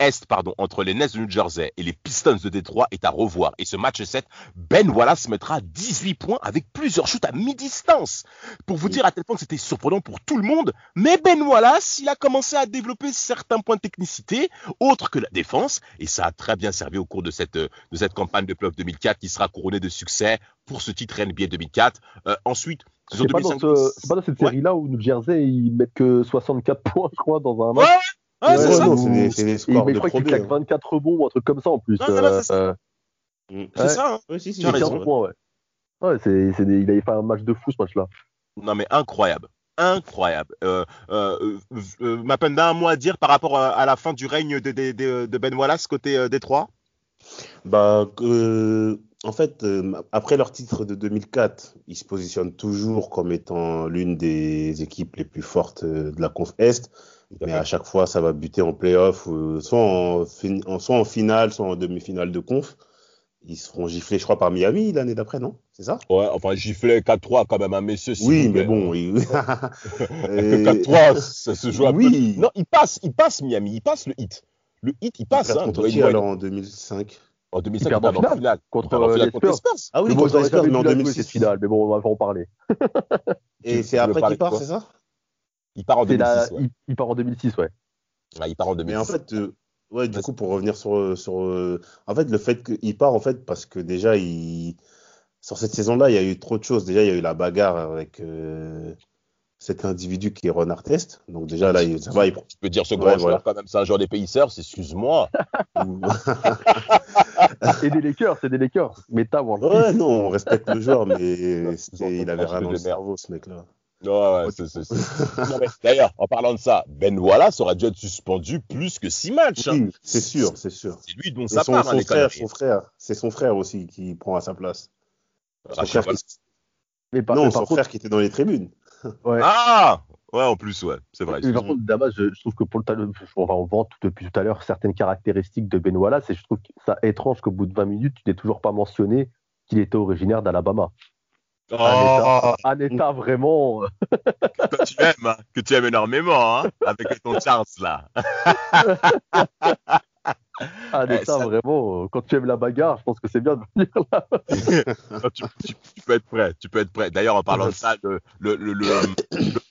Est pardon, entre les Nets de New Jersey et les Pistons de Détroit est à revoir. Et ce match 7, Ben Wallace mettra 18 points avec plusieurs shoots à mi-distance. Pour vous dire à tel point que c'était surprenant pour tout le monde. Mais Ben Wallace, il a commencé à développer certains points de technicité autres que la défense. Et ça a très bien servi au cours de cette, euh, de cette campagne de playoff 2004 qui sera couronnée de succès pour ce titre NBA 2004. Euh, ensuite, C'est pas, dans 2005. ce- c'est pas dans cette Ouais. série-là où New Jersey ils mettent que 64 points, je crois, dans un match. ouais, ouais, c'est Ouais, ça. non, c'est des, c'est des scores de je crois qu'il Pro B, claque hein. 24 rebonds ou un truc comme ça en plus. Ouais, voilà, c'est ça. euh, Mm. C'est Ouais. ça. hein. Ouais, si, si, Tu as c'est raison. ça, 15 ouais. points, ouais. Ouais, c'est, c'est des- il avait fait un match de fou ce match-là. Non, mais incroyable. Incroyable. Euh, euh, euh, Mapenda, un mot à dire par rapport à, à la fin du règne de, de- de- de Ben Wallace côté euh, Détroit Bah, euh, en fait, euh, après leur titre de 2004, ils se positionnent toujours comme étant l'une des équipes les plus fortes de la conf Est. Mais à chaque fois, ça va buter en playoff, soit, en- soit en finale, soit en demi-finale de conf. Ils se feront gifler, je crois, par Miami l'année d'après, non? C'est ça? Ouais, enfin, giflé 4-3 quand même, un messieurs. Oui, mais bon. oui. Et- 4-3, ça se joue un Oui. peu. Non, il passe, il passe Miami, il passe le hit. Le hit, il passe. Hein, contre qui alors en 2005 En 2005, Ils perdent en finale. finale contre, euh, finale les contre les Spurs. Ah oui, Mais contre les Spurs, mais en dû la jouer, 2006. cette finale, mais bon, on va en parler. Et c'est après qu'il part, c'est ça? Il part en C'est 2006. la- ouais. il, part en 2006, ouais. Ouais, il part en Mais 2006. en fait, euh, ouais, du coup, pour revenir sur, sur euh, en fait, le fait qu'il part, en fait, parce que déjà, il, sur cette saison-là, il y a eu trop de choses. Déjà, il y a eu la bagarre avec euh, cet individu qui est Ron Artest. Donc, déjà, là, il, ça va, il. Tu peux dire ce Ouais, grand joueur voilà. quand même, c'est un joueur des Pacers, excuse-moi. Et des Lakers, c'est des Lakers. Méta, World ouais, non, on respecte le joueur, mais il avait rien dans le cerveau, ce mec-là. Ouais, D'ailleurs, en parlant de ça, Ben Wallace aurait dû être suspendu plus que 6 matchs. hein. Oui, c'est sûr, c'est sûr. C'est lui dont Et ça son, part, son hein, frère, conneries. son frère, c'est son frère aussi qui prend à sa place. Son Rachel frère Wallace. qui- Mais par, non, mais son contre, frère qui était dans les tribunes. ouais. Ah Ouais, en plus, ouais, c'est vrai. Mais par contre, Damas, je, je trouve que pour le talent, on va en vente depuis tout à l'heure certaines caractéristiques de Ben Wallace et je trouve ça étrange qu'au bout de 20 minutes, tu n'aies toujours pas mentionné qu'il était originaire d'Alabama. Oh, Un, état, un état vraiment. euh, que tu aimes, hein, que tu aimes énormément, hein, avec ton Charles là. Un Eh, état ça- vraiment. euh, Quand tu aimes la bagarre, je pense que c'est bien de venir là. Tu, tu- tu peux être prêt, tu peux être prêt. D'ailleurs, en parlant de ça, le, le, le,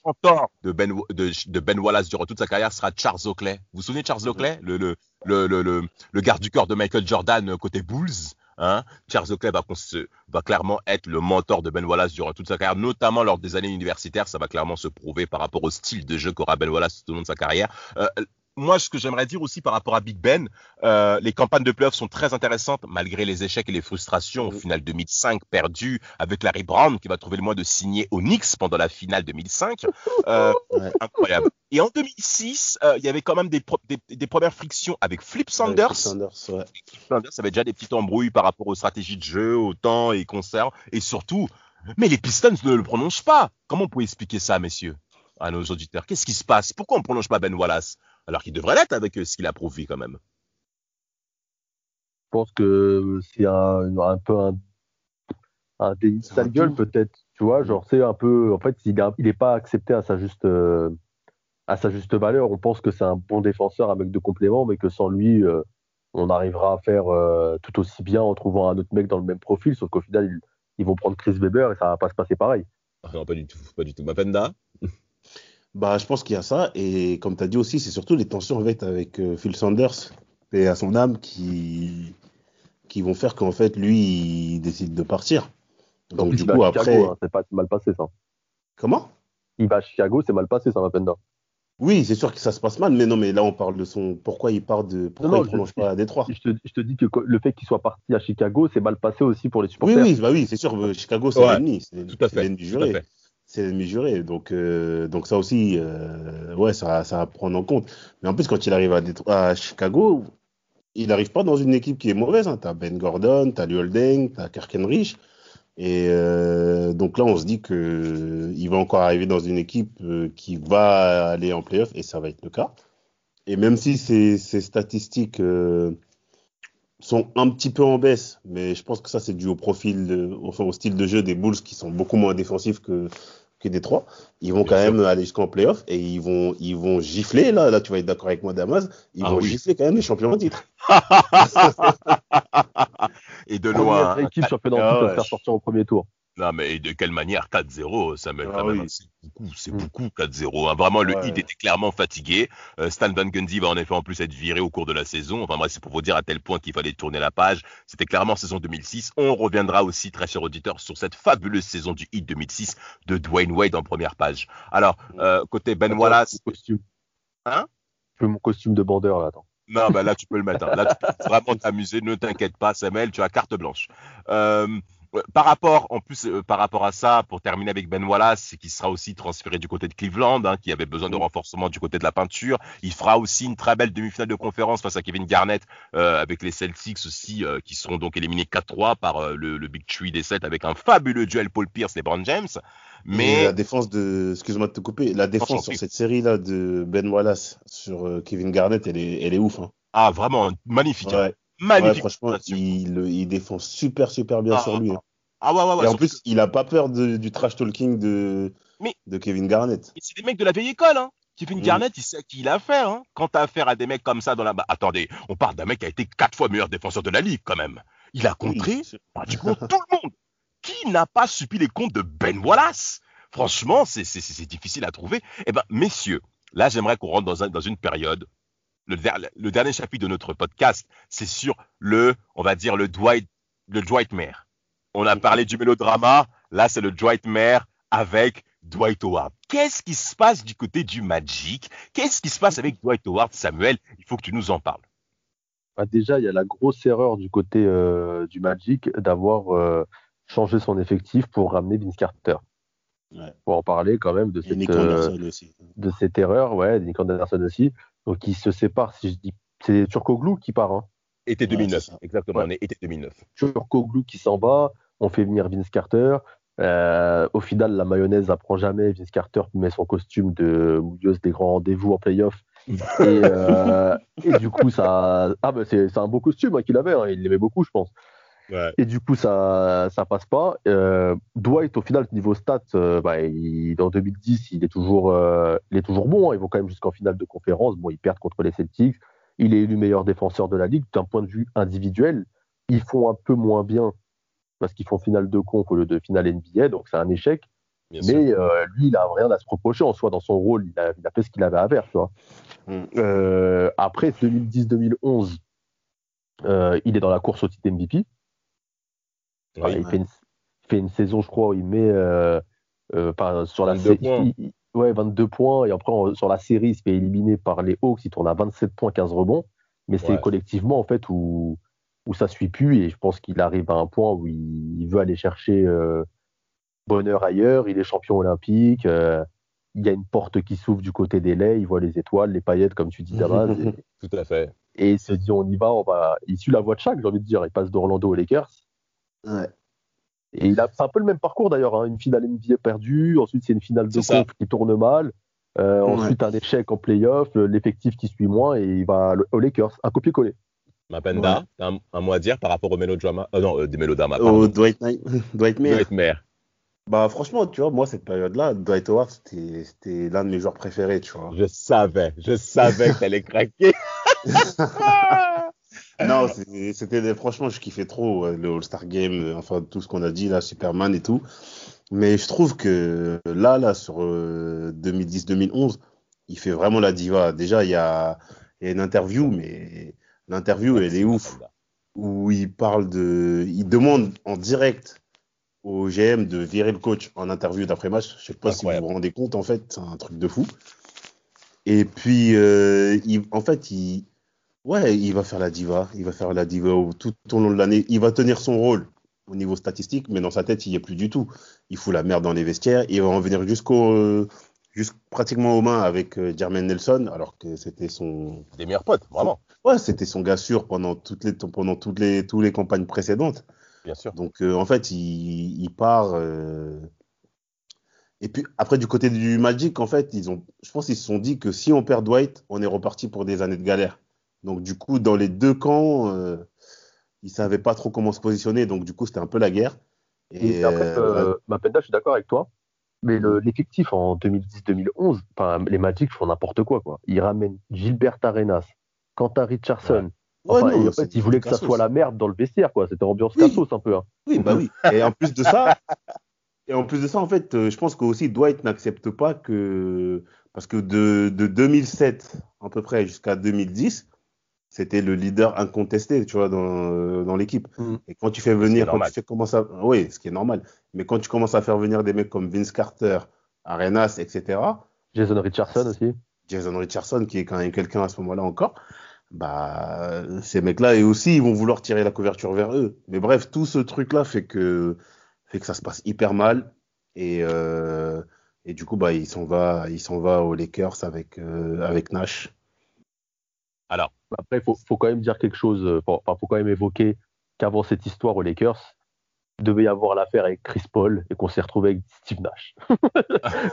mentor de Ben, de, de Ben Wallace durant toute sa carrière sera Charles Oakley. Vous vous souvenez de Charles Oakley, le, le, le, le, le, le garde du corps de Michael Jordan euh, côté Bulls? Hein Charles Oakley va, va clairement être le mentor de Ben Wallace durant toute sa carrière, notamment lors des années universitaires. Ça va clairement se prouver par rapport au style de jeu qu'aura Ben Wallace tout au long de sa carrière. Euh, moi, ce que j'aimerais dire aussi par rapport à Big Ben, euh, les campagnes de playoffs sont très intéressantes malgré les échecs et les frustrations. Au final 2005 perdu avec Larry Brown qui va trouver le moyen de signer au Knicks pendant la finale 2005. Euh, Ouais. Incroyable. Et en 2006, euh, il y avait quand même des, pro- des, des premières frictions avec Flip Sanders. Sanders, ouais. Sanders avait déjà des petites embrouilles par rapport aux stratégies de jeu, au temps et concerts. Et surtout, mais les Pistons ne le prononcent pas. Comment on peut expliquer ça, messieurs, à nos auditeurs? Qu'est-ce qui se passe? Pourquoi on ne prononce pas Ben Wallace? Alors qu'il devrait l'être avec euh, ce qu'il a prouvé quand même. Je pense que c'est un, un peu un, un déni de sale gueule, peut-être. Tu vois, genre, c'est un peu. En fait, il n'est il est pas accepté à sa juste. euh, à sa juste valeur. On pense que c'est un bon défenseur, un mec de complément, mais que sans lui, euh, on arrivera à faire euh, tout aussi bien en trouvant un autre mec dans le même profil, sauf qu'au final, ils, ils vont prendre Chris Weber et ça va pas se passer pareil. Ah non, pas du tout, pas du tout. Mapenda? Bah, je pense qu'il y a ça. Et comme tu as dit aussi, c'est surtout les tensions avec, avec euh, Phil Sanders et à son âme qui, qui vont faire qu'en fait, lui, il décide de partir. Donc, plus, du coup, après. Chicago, hein, c'est pas mal passé ça. Comment? Il va à Chicago, c'est mal passé ça, Mapenda. Oui, c'est sûr que ça se passe mal, mais non, mais là, on parle de son. Pourquoi il part de. Pourquoi Non, non, il prolonge je- pas à Détroit Je te, je te dis que le fait qu'il soit parti à Chicago, c'est mal passé aussi pour les Oui, supporters. oui, bah oui, c'est sûr. euh, Chicago, c'est Ouais, l'ennemi. C'est Tout à c'est fait. l'ennemi Tout à juré. fait. C'est l'ennemi juré. Donc, euh, donc ça aussi, euh, ouais, ça, ça prendre en compte. Mais en plus, quand il arrive à, Chicago, il n'arrive pas dans une équipe qui est mauvaise. Hein. Tu as Ben Gordon, tu as Holding, tu as Kirkenrich. Et euh, donc là, on se dit que euh, il va encore arriver dans une équipe qui va aller en playoff, et ça va être le cas. Et même si ces, statistiques sont un petit peu en baisse, mais je pense que ça, c'est dû au profil, de- enfin, au style de jeu des Bulls qui sont beaucoup moins défensifs que, que des trois. Ils vont Bien quand sûr. même aller jusqu'en playoff et ils vont, ils vont gifler, là, là, tu vas être d'accord avec moi, Damas, ils Ah vont oui. gifler quand même les champions en titre. Et de loin. hein. équipe championnat Ah qui peut ouais. faire sortir au premier tour. Non, mais de quelle manière? 4-0, Samuel, Ah oui. c'est beaucoup, c'est Mm. beaucoup 4-0. hein. Vraiment, le Ouais. hit était clairement fatigué. Euh, Stan Van Gundy va en effet en plus être viré au cours de la saison. Enfin bref, c'est pour vous dire à tel point qu'il fallait tourner la page. C'était clairement saison 2006. On reviendra aussi, très cher auditeur, sur cette fabuleuse saison du hit 2006 de Dwayne Wade en première page. Alors, euh, côté Ben Attends, Wallace, costume. Hein? Je veux mon costume de bandeur là, attends. non, bah là, tu peux le mettre. hein. Là, tu peux vraiment t'amuser. Ne t'inquiète pas, Samuel, tu as carte blanche. Euh, par rapport, en plus, euh, par rapport à ça, pour terminer avec Ben Wallace, qu'il sera aussi transféré du côté de Cleveland, hein, qui avait besoin de renforcement du côté de la peinture. Il fera aussi une très belle demi-finale de conférence face à Kevin Garnett, euh, avec les Celtics aussi, euh, qui seront donc éliminés 4-3 par euh, le, le Big Tree des 7 avec un fabuleux duel Paul Pierce et LeBron James. Mais la défense de, excuse-moi de te couper, la défense sur cette série-là de Ben Wallace sur euh, Kevin Garnett, elle est, elle est ouf. Hein. ah, vraiment magnifique, hein. Ouais, magnifique. franchement, il, il défend super, super bien Ah, sur lui. hein. Ah ouais, ouais, ouais. Et en plus, il a pas peur de- du trash talking de, Mais- de Kevin Garnett. Et c'est des mecs de la vieille école, hein. Kevin Mm. Garnett, il sait à qui il a affaire, hein. Quand t'as affaire à des mecs comme ça dans la. Bah, attendez, on parle d'un mec qui a été quatre fois meilleur défenseur de la ligue, quand même. Il a contré Oui, pratiquement tout le monde. Qui n'a pas subi les comptes de Ben Wallace? Franchement, c'est difficile à trouver. Eh ben, messieurs, là, j'aimerais qu'on rentre dans, un- dans une période. Le, der- le dernier chapitre de notre podcast, c'est sur le, on va dire, le Dwight, le Dwight Mayer. On a parlé du mélodrama. Là, c'est le Dwight Mayer avec Dwight Howard. Qu'est-ce qui se passe du côté du Magic? Qu'est-ce qui se passe avec Dwight Howard, Samuel? Il faut que tu nous en parles. Bah, déjà, il y a la grosse erreur du côté euh, du Magic d'avoir euh, changé son effectif pour ramener Vince Carter. Ouais. Faut en parler quand même de Et cette, euh, aussi. de cette erreur, ouais, Nick Anderson aussi. Donc, ils se séparent, si je dis. C'est Turkoglu qui part, hein. Été Ouais, 2009, c'est ça. exactement, Ouais. on est été 2009. Turkoglu qui s'en va, on fait venir Vince Carter. Euh, au final, la mayonnaise n'apprend jamais. Vince Carter met son costume de mouilleuse des grands rendez-vous en playoff. Et, euh, et du coup, ça. Ah, c'est c'est un beau costume hein, qu'il avait. hein, il l'aimait beaucoup, je pense. Ouais. Et du coup, ça ça passe pas. Euh, Dwight, au final, niveau stats, euh, bah, il, en 2010, il est toujours, euh, il est toujours bon. hein. Ils vont quand même jusqu'en finale de conférence. Bon, ils perdent contre les Celtics. Il est élu meilleur défenseur de la ligue. D'un point de vue individuel, ils font un peu moins bien parce qu'ils font finale de conf au lieu de finale NBA. Donc, c'est un échec. Bien. Mais euh, lui, il a rien à se reprocher en soi dans son rôle. Il a, il a fait ce qu'il avait à faire, tu vois. Mm. Euh, après 2010-2011, euh, il est dans la course au titre MVP. Oui. Enfin, il fait une, il fait une saison, je crois, où il met euh, euh, enfin, sur la 22 sé- points. il- il- ouais, 22 points. Et après, sur la série, il se fait éliminer par les Hawks. Il tourne à 27 points, 15 rebonds. Mais c'est Ouais. collectivement, en fait, où, où ça suit plus. Et je pense qu'il arrive à un point où il, il veut aller chercher euh, bonheur ailleurs. Il est champion olympique. euh, il y a une porte qui s'ouvre du côté des laits. Il voit les étoiles, les paillettes, comme tu dis, Damas. Tout à fait. et il se dit, on y va, on va. Il suit la voie de chaque, j'ai envie de dire. Il passe d'Orlando aux Lakers. Ouais. Et il a c'est un peu le même parcours d'ailleurs. hein. Une finale NBA perdue, ensuite c'est une finale de conf qui tourne mal, euh, Ouais. ensuite un échec en playoff, le- l'effectif qui suit moins et il va aux Lakers. Un copier-coller. Mapenda, t'as un, un mot à dire par rapport au mélodrama euh, Non, euh, des mélodramas. Au. Dwight, Dwight Mayer. Dwight Mayer. Bah franchement, tu vois, moi cette période-là, Dwight Howard, c'était c'était l'un de mes joueurs préférés, tu vois. Je savais, je savais que t'allais craquer. non, c'était franchement, je kiffais trop euh, le All-Star Game, euh, enfin tout ce qu'on a dit là, Superman et tout. Mais je trouve que là, là, sur euh, 2010-2011, il fait vraiment la diva. Déjà, il y a, il y a une interview, mais l'interview, elle est ouf. où il parle de, il demande en direct au GM de virer le coach en interview d'après-match. Je sais pas si vous vous rendez compte, en fait, c'est un truc de fou. Et puis, euh, il, en fait, il, ouais, il va faire la diva, il va faire la diva tout au long de l'année. Il va tenir son rôle au niveau statistique, mais dans sa tête, il n'y est plus du tout. Il fout la merde dans les vestiaires. Il va en venir jusqu'au, euh, jusqu' pratiquement aux mains avec euh, Jermaine Nelson, alors que c'était son, Des meilleurs potes, vraiment. ouais, c'était son gars sûr pendant toutes les, pendant toutes les, toutes les campagnes précédentes. Bien sûr. Donc, euh, en fait, il, il part. euh, Et puis, après, du côté du Magic, en fait, ils ont, je pense qu'ils se sont dit que si on perd Dwight, on est reparti pour des années de galère. Donc, du coup, dans les deux camps, euh, ils savaient pas trop comment se positionner. Donc, du coup, c'était un peu la guerre. Et, après, euh, Mapenda, je suis d'accord avec toi. Mais le- l'effectif en 2010-2011, enfin, les Magic font n'importe quoi, quoi. Ils ramènent Gilbert Arenas, Quentin Richardson. Ouais, Enfin, non, en fait, ils voulaient que ça soit la merde dans le vestiaire, quoi. C'était ambiance Oui. cassos un peu. hein. Oui, bah oui. Et en plus de ça, et en plus de ça, en fait, euh, je pense que aussi Dwight n'accepte pas que parce que de, de 2007 à peu près jusqu'à 2010, c'était le leader incontesté, tu vois, dans, euh, dans l'équipe. Mhm. Et quand tu fais venir, quand normal. tu fais commencer à, oui, ce qui est normal. Mais quand tu commences à faire venir des mecs comme Vince Carter, Arenas, etc. Jason Richardson aussi. Jason Richardson, qui est quand même quelqu'un à ce moment-là encore, bah, ces mecs-là, et aussi, ils vont vouloir tirer la couverture vers eux. Mais bref, tout ce truc-là fait que, fait que ça se passe hyper mal. Et, euh, et du coup, bah, il s'en va, il s'en va aux Lakers avec, euh, avec Nash. Alors, Après, il faut, faut quand même dire quelque chose. euh, Enfin, faut quand même évoquer qu'avant cette histoire aux Lakers, il devait y avoir l'affaire avec Chris Paul et qu'on s'est retrouvé avec Steve Nash.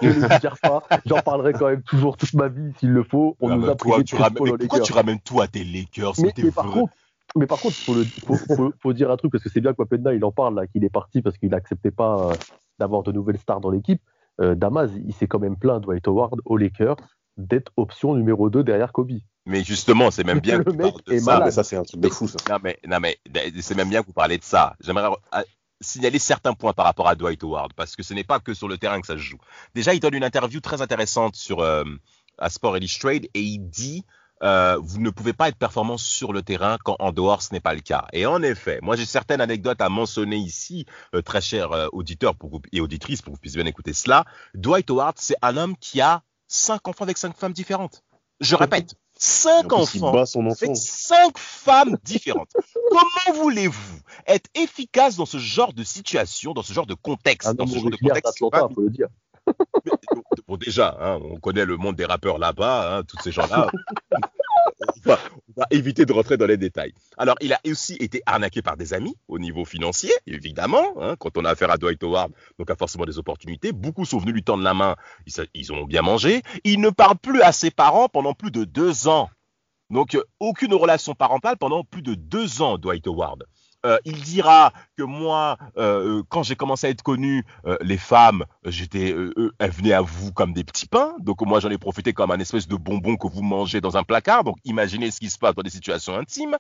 je ne le dire pas. J'en parlerai quand même toujours toute ma vie s'il le faut. On ah, nous a toi, de tu ramènes- Paul mais aux pourquoi Lakers. tu ramènes tout à tes Lakers Mais, mais par contre, mais par contre, faut, le, faut, faut- faut dire un truc parce que c'est bien que Wapenda il en parle là, qu'il est parti parce qu'il n'acceptait pas euh, d'avoir de nouvelles stars dans l'équipe. Euh, Damas, il s'est quand même plaint Dwight Howard aux Lakers d'être option numéro 2 derrière Kobe. Mais justement, c'est même bien que tu mec parles de ça. Ah, malade. mais ça, c'est un truc de fou, ça. Non, mais, non, mais c'est même bien que vous parlez de ça. J'aimerais euh, signaler certains points par rapport à Dwight Howard, parce que ce n'est pas que sur le terrain que ça se joue. Déjà, il donne une interview très intéressante sur euh, à Sport Illustrated et il dit euh, vous ne pouvez pas être performant sur le terrain quand en dehors ce n'est pas le cas. Et en effet, moi j'ai certaines anecdotes à mentionner ici, euh, très chers euh, auditeurs pour vous- et auditrices, pour que vous puissiez bien écouter cela. Dwight Howard, c'est un homme qui a cinq enfants avec cinq femmes différentes. Je répète, cinq enfants bat son enfant. avec cinq femmes différentes. Comment voulez-vous être efficace dans ce genre de situation, dans ce genre de contexte, Un dans ce genre de contexte? pas- faut le dire. Bon, déjà, hein, on connaît le monde des rappeurs là-bas, hein, tous ces gens-là. va, on va éviter de rentrer dans les détails. Alors, il a aussi été arnaqué par des amis au niveau financier, évidemment. Hein, quand on a affaire à Dwight Howard, donc a forcément des opportunités. Beaucoup sont venus lui tendre la main. Ils, ils ont bien mangé. Il ne parle plus à ses parents pendant plus de deux ans. Donc, euh, aucune relation parentale pendant plus de deux ans, Dwight Howard. Euh, il dira que moi, euh, quand j'ai commencé à être connu, les femmes, j'étais, elles venaient à vous comme des petits pains. Donc moi, j'en ai profité comme un espèce de bonbon que vous mangez dans un placard. Donc imaginez ce qui se passe dans des situations intimes.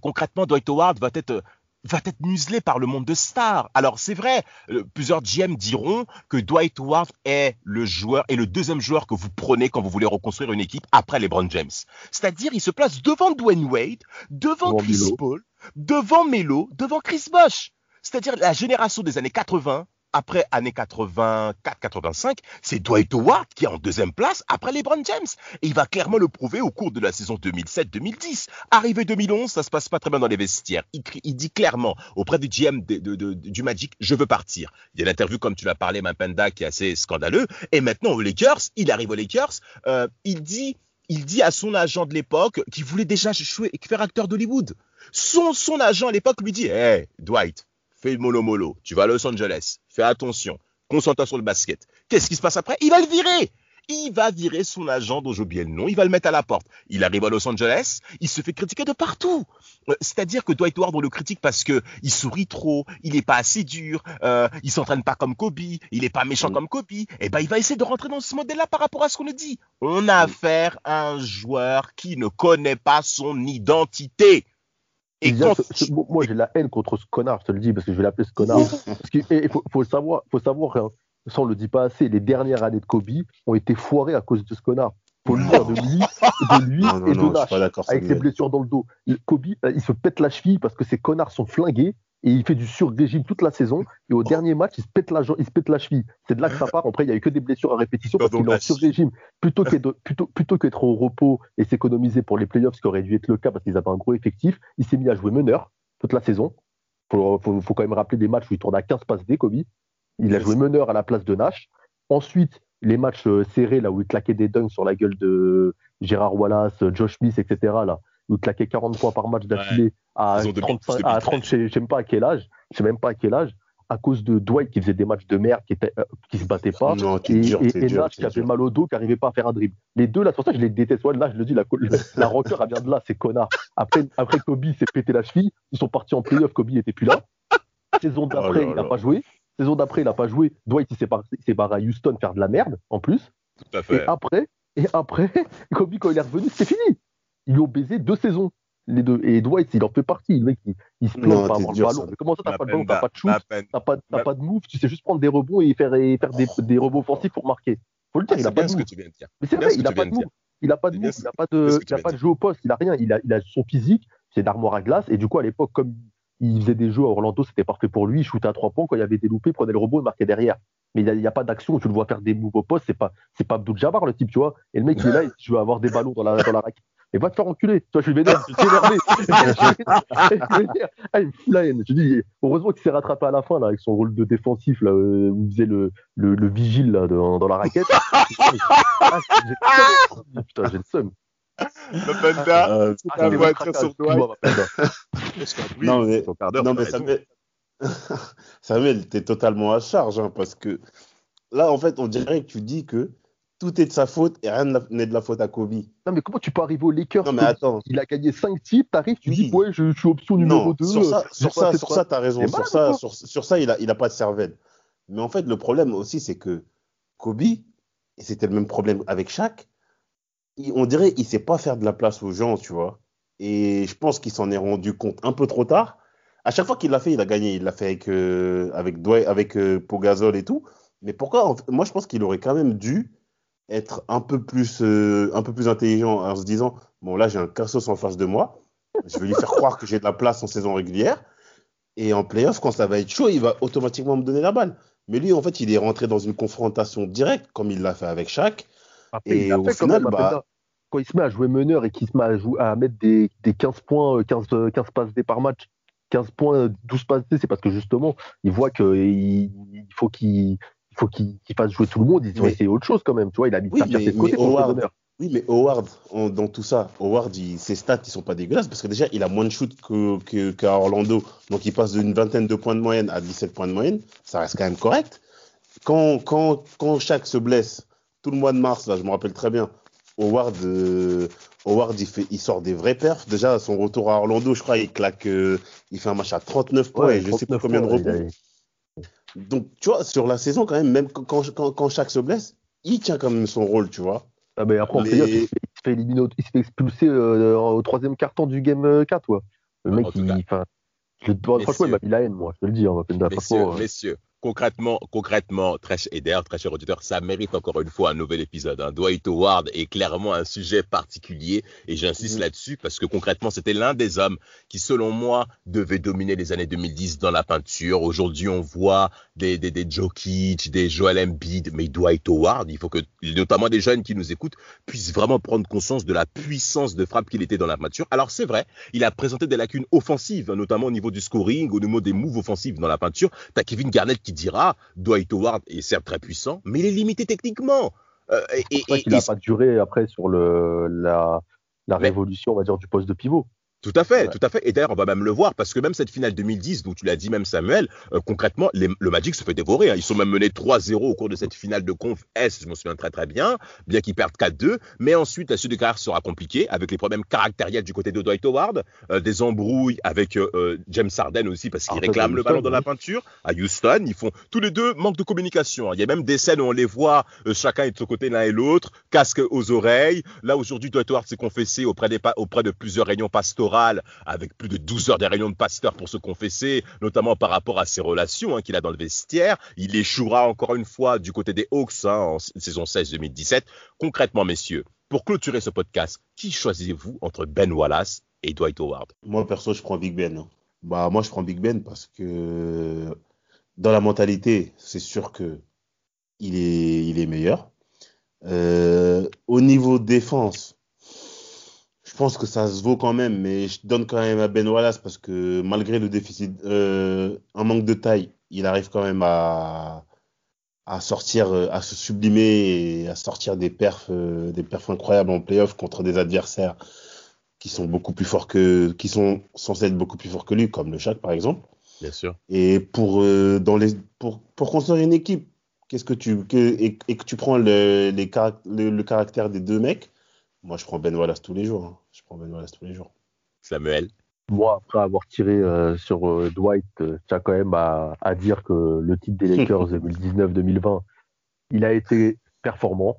concrètement, Dwight Howard va être va être muselé par le monde de stars. Alors c'est vrai, euh, plusieurs GM diront que Dwight Howard est le joueur et le deuxième joueur que vous prenez quand vous voulez reconstruire une équipe après LeBron James. C'est-à-dire il se place devant Dwayne Wade, devant Chris Paul, devant Melo, devant Chris Bosh. C'est-à-dire la génération des années 80 après année 84-85, c'est Dwight Howard qui est en deuxième place après LeBron James. Et il va clairement le prouver au cours de la saison 2007-2010. Arrivé 2011, ça se passe pas très bien dans les vestiaires. Il, dit clairement auprès du GM du Magic, je veux partir. Il y a l'interview, comme tu l'as parlé, Mampenda, qui est assez scandaleux. Et maintenant, aux Lakers, il arrive aux Lakers, euh, il dit il dit à son agent de l'époque qu'il voulait déjà faire acteur d'Hollywood. Son, son agent à l'époque lui dit Hé, Dwight, fais mollo mollo, tu vas à Los Angeles, fais attention, concentre-toi sur le basket. Qu'est-ce qui se passe après? Il va le virer il va virer son agent dont j'ai oublié le nom, il va le mettre à la porte. Il arrive à Los Angeles, il se fait critiquer de partout. Euh, c'est-à-dire que Dwight Howard, on le critique parce que il sourit trop, il n'est pas assez dur, euh, il s'entraîne pas comme Kobe, il n'est pas méchant mm. comme Kobe. Et eh ben, il va essayer de rentrer dans ce modèle-là par rapport à ce qu'on nous dit. On a mm. affaire à un joueur qui ne connaît pas son identité. Et moi, j'ai la haine contre ce connard, je te le dis, parce que je vais l'appeler ce connard. parce qu'il faut, faut, le savoir, faut savoir hein, ça on le dit pas assez, les dernières années de Kobe ont été foirées à cause de ce connard. Faut le dire de lui, de lui et de Nash, avec ses blessures dans le dos. Kobe, euh, il se pète la cheville parce que ces connards sont flingués et il fait du sur-régime toute la saison. Et au dernier match, il se pète la, il se pète la cheville. C'est de là que ça part. Après, il n'y a eu que des blessures à répétition parce qu'il est en sur-régime. Plutôt qu'être plutôt, plutôt qu'être au repos et s'économiser pour les playoffs, ce qui aurait dû être le cas parce qu'ils avaient un gros effectif, il s'est mis à jouer meneur toute la saison. Il faut, faut, quand même rappeler des matchs où il tourne à 15 passes D, Kobe. Il a joué meneur à la place de Nash. Ensuite, les matchs euh, serrés, là où il claquait des dunks sur la gueule de Gérard Wallace, Josh Smith, etc., là, où il claquait 40 points par match d'affilée à, 35, à 30, je sais même pas à quel âge, je sais même pas à quel âge, à cause de Dwight qui faisait des matchs de merde, qui, était, euh, qui se battait pas, et, Nash qui avait mal au dos, qui n'arrivait pas à faire un dribble. Les deux, là, c'est pour ça que je les déteste. Ouais, là, je le dis, la, la rocker, elle vient de là, c'est connard. Après, après Kobe s'est pété la cheville, ils sont partis en playoff, Kobe n'était plus là. Saison d'après, oh il n'a pas joué. Saison d'après, il n'a pas joué. Dwight, il s'est barré à Houston faire de la merde, en plus. Tout à fait. Et après, et après Kobe, quand il est revenu, c'est fini. Ils ont baisé deux saisons. Les deux. Et Dwight, il en fait partie. Le mec, il, se plaint pas avoir le ballon. Mais comment ça, t'as pas de ballon, t'as pas de shoot, t'as pas, pas, de move, tu sais juste prendre des rebonds et faire, faire des, des rebonds offensifs pour marquer. Faut le dire, il a pas de move. Mais c'est vrai, il a pas de move. Il n'a pas de move, il n'a pas de, il a pas de jeu au poste, il a rien. Il a, il a son physique, c'est d'armoire à glace. Et du coup, à l'époque, comme il faisait des jeux à Orlando, c'était parfait pour lui. Il shootait à trois points. Quand il y avait des loupés, il prenait le robot et marquait derrière. Mais il n'y a, pas d'action. Tu le vois faire des moves au poste. C'est pas, c'est pas Abdul Jabbar, le type, tu vois. Et le mec, il est là, tu veux avoir des ballons dans la, dans la raquette. Et va te faire enculer. Toi, je suis vénère, je suis énervé. ah, il me fout la haine. Je dis, heureusement qu'il s'est rattrapé à la fin, là, avec son rôle de défensif, là, euh, où il faisait le, le, le vigile, là, dans, dans la raquette. ah, putain, j'ai le seum. Le Panda, euh, ah, va être sur toi. non, mais, non, mais Samuel, Samuel t'es totalement à charge, hein, parce que là, en fait, on dirait que tu dis que tout est de sa faute et rien n'est de la faute à Kobe. Non, mais comment tu peux arriver au Lakers Non, mais attends. Il a gagné 5 titres, t'arrives, tu dis, ouais, je, suis option numéro 2. Sur ça, sur ça, sur ça, t'as raison. Sur ça, sur, sur, ça, il a, il a pas de cervelle. Mais en fait, le problème aussi, c'est que Kobe, et c'était le même problème avec Shaq, on dirait qu'il sait pas faire de la place aux gens, tu vois. Et je pense qu'il s'en est rendu compte un peu trop tard. À chaque fois qu'il l'a fait, il a gagné. Il l'a fait avec, euh, avec, avec euh, Pogazol et tout. Mais pourquoi Moi, je pense qu'il aurait quand même dû être un peu plus, euh, un peu plus intelligent en se disant bon, là, j'ai un Cassos en face de moi. Je vais lui faire croire que j'ai de la place en saison régulière. Et en playoff, quand ça va être chaud, il va automatiquement me donner la balle. Mais lui, en fait, il est rentré dans une confrontation directe, comme il l'a fait avec Shaq et au final, bah, quand il se met à jouer meneur et qu'il se met à, jouer, à mettre des, des, 15 points, 15, euh, 15 euh, passes D par match, 15 points, 12 passes c'est parce que justement, il voit qu'il il faut qu'il faut qu'il fasse jouer tout le monde. Il dit, c'est autre chose quand même. Tu vois, il a mis oui, sa de côté Howard, Oui, mais Howard, dans tout ça, Howard, ses stats, ils sont pas dégueulasses parce que déjà, il a moins de shoots qu'à que, Orlando. Donc, il passe d'une vingtaine de points de moyenne à 17 points de moyenne. Ça reste quand même correct. Quand, quand, quand Shaq se blesse, tout le mois de mars, là, je me rappelle très bien, Howard, euh, Howard il, fait, il sort des vrais perfs. Déjà, à son retour à Orlando, je crois, il claque, euh, il fait un match à 39 points et je sais pas combien de rebonds. Donc, tu vois, sur la saison, quand même, même quand, quand, quand Shaq se blesse, il tient quand même son rôle, tu vois. Ah ben après, on il, se fait, il, se fait expulser euh, au troisième carton du game 4. Ouais. Le mec, il, je, franchement, il m'a mis la haine, moi, je te le dis. Hein, messieurs, messieurs, concrètement, concrètement, très, et d'ailleurs, très cher auditeur, ça mérite encore une fois un nouvel épisode. Hein. Dwight Howard est clairement un sujet particulier et j'insiste mm-hmm. là-dessus parce que concrètement, c'était l'un des hommes qui, selon moi, devait dominer les années 2010 dans la peinture. Aujourd'hui, on voit des, des, des Jokic, des Joel Embiid, mais Dwight Howard, il faut que, notamment des jeunes qui nous écoutent, puissent vraiment prendre conscience de la puissance de frappe qu'il était dans la peinture. Alors, c'est vrai, il a présenté des lacunes offensives, notamment au niveau du scoring, au niveau des moves offensifs dans la peinture. T'as Kevin Garnett qui dira Dwight Howard est certes très puissant, mais il est limité techniquement. Euh, et, il n'a pas duré après sur le, la, la révolution, on va dire, du poste de pivot. Tout à fait, tout à fait. Et d'ailleurs, on va même le voir parce que même cette finale 2010, dont tu l'as dit même Samuel, euh, concrètement, le Magic se fait dévorer. Hein. Ils sont même menés 3-0 au cours de cette finale de conf S, je m'en souviens très très bien, bien qu'ils perdent 4-2. Mais ensuite, la suite de carrière sera compliquée avec les problèmes caractériels du côté de Dwight Howard, euh, des embrouilles avec euh, James Harden aussi parce qu'il réclame le ballon dans la peinture à Houston. Ils font tous les deux manque de communication. Hein. Il y a même des scènes où on les voit, chacun est de son côté l'un et l'autre, casque aux oreilles. Là aujourd'hui, Dwight Howard s'est confessé auprès, des, auprès de plusieurs réunions pastorales avec plus de 12 heures de réunions de pasteur pour se confesser, notamment par rapport à ses relations hein, qu'il a dans le vestiaire. Il échouera encore une fois du côté des Hawks hein, en saison 16-2017. Concrètement, messieurs, pour clôturer ce podcast, qui choisissez-vous entre Ben Wallace et Dwight Howard? Moi, perso, je prends Big Ben. Hein. Bah, moi, je prends Big Ben parce que dans la mentalité, c'est sûr que il est, il est meilleur. Euh, au niveau défense, je pense que ça se vaut quand même, mais je donne quand même à Ben Wallace parce que malgré le déficit, euh, un manque de taille, il arrive quand même à, à sortir, à se sublimer et à sortir des perfs, euh, des perfs incroyables en playoff contre des adversaires qui sont beaucoup plus forts que, qui sont censés être beaucoup plus forts que lui, comme le Shaq par exemple. Bien sûr. Et pour, euh, dans les, pour, pour construire une équipe, qu'est-ce que tu, que, et, que tu prends le, les, le caractère des deux mecs, moi, je prends Ben Wallace tous les jours. Hein. Je prends Ben Wallace tous les jours. Samuel Moi, après avoir tiré euh, sur euh, Dwight, euh, tiens quand même à, dire que le titre des Lakers 2019-2020, il a été performant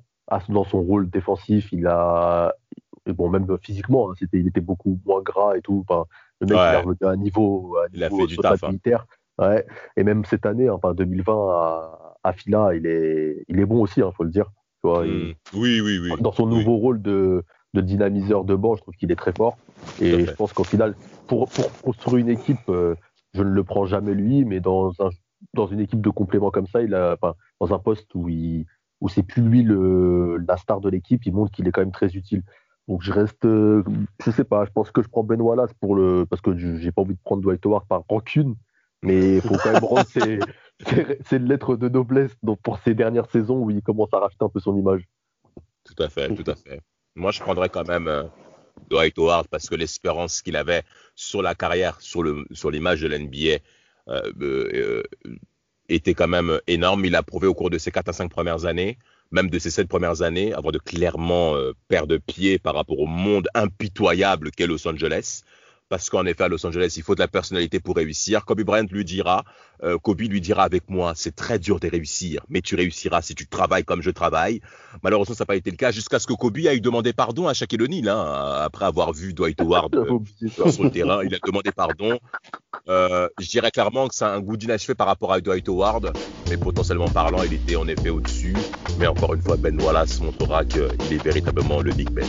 dans son rôle défensif. Il a, bon, même physiquement, hein, c'était, il était beaucoup moins gras et tout. le mec, il est revenu à un niveau, à il a fait du taf, hein. militaire. Ouais. Et même cette année, enfin 2020 à, à Fila, il est, il est bon aussi, il hein, faut le dire. Hmm. oui, oui, oui. Dans son nouveau rôle de, dynamiseur de banc, je trouve qu'il est très fort. Et je pense qu'au final, pour, construire une équipe, euh, je ne le prends jamais lui, mais dans, un, dans une équipe de complément comme ça, il a, dans un poste où, il, où c'est plus lui le, la star de l'équipe, il montre qu'il est quand même très utile. Donc je reste, euh, je sais pas, je pense que je prends Ben Wallace pour le, parce que j'ai pas envie de prendre Dwight Howard par rancune, mais il faut quand même rendre ses, c'est une lettre de noblesse donc pour ces dernières saisons où il commence à racheter un peu son image. Tout à fait, tout à fait. Moi, je prendrais quand même euh, Dwight Howard parce que l'espérance qu'il avait sur la carrière, sur le sur l'image de l'NBA euh, euh, était quand même énorme. Il a prouvé au cours de ses 4 à 5 premières années, même de ses 7 premières années, avant de clairement perdre pied par rapport au monde impitoyable qu'est Los Angeles parce qu'en effet, à Los Angeles, il faut de la personnalité pour réussir. Kobe Bryant lui dira, euh, Kobe lui dira avec moi, c'est très dur de réussir, mais tu réussiras si tu travailles comme je travaille. Malheureusement, ça n'a pas été le cas jusqu'à ce que Kobe aille demander pardon à Shaquille O'Neal, hein, après avoir vu Dwight Howard euh, sur le terrain. Il a demandé pardon. Euh, je dirais clairement que c'est un goût d'inachevé par rapport à Dwight Howard, mais potentiellement parlant, il était en effet au-dessus. Mais encore une fois, Ben Wallace montrera qu'il est véritablement le Big Ben.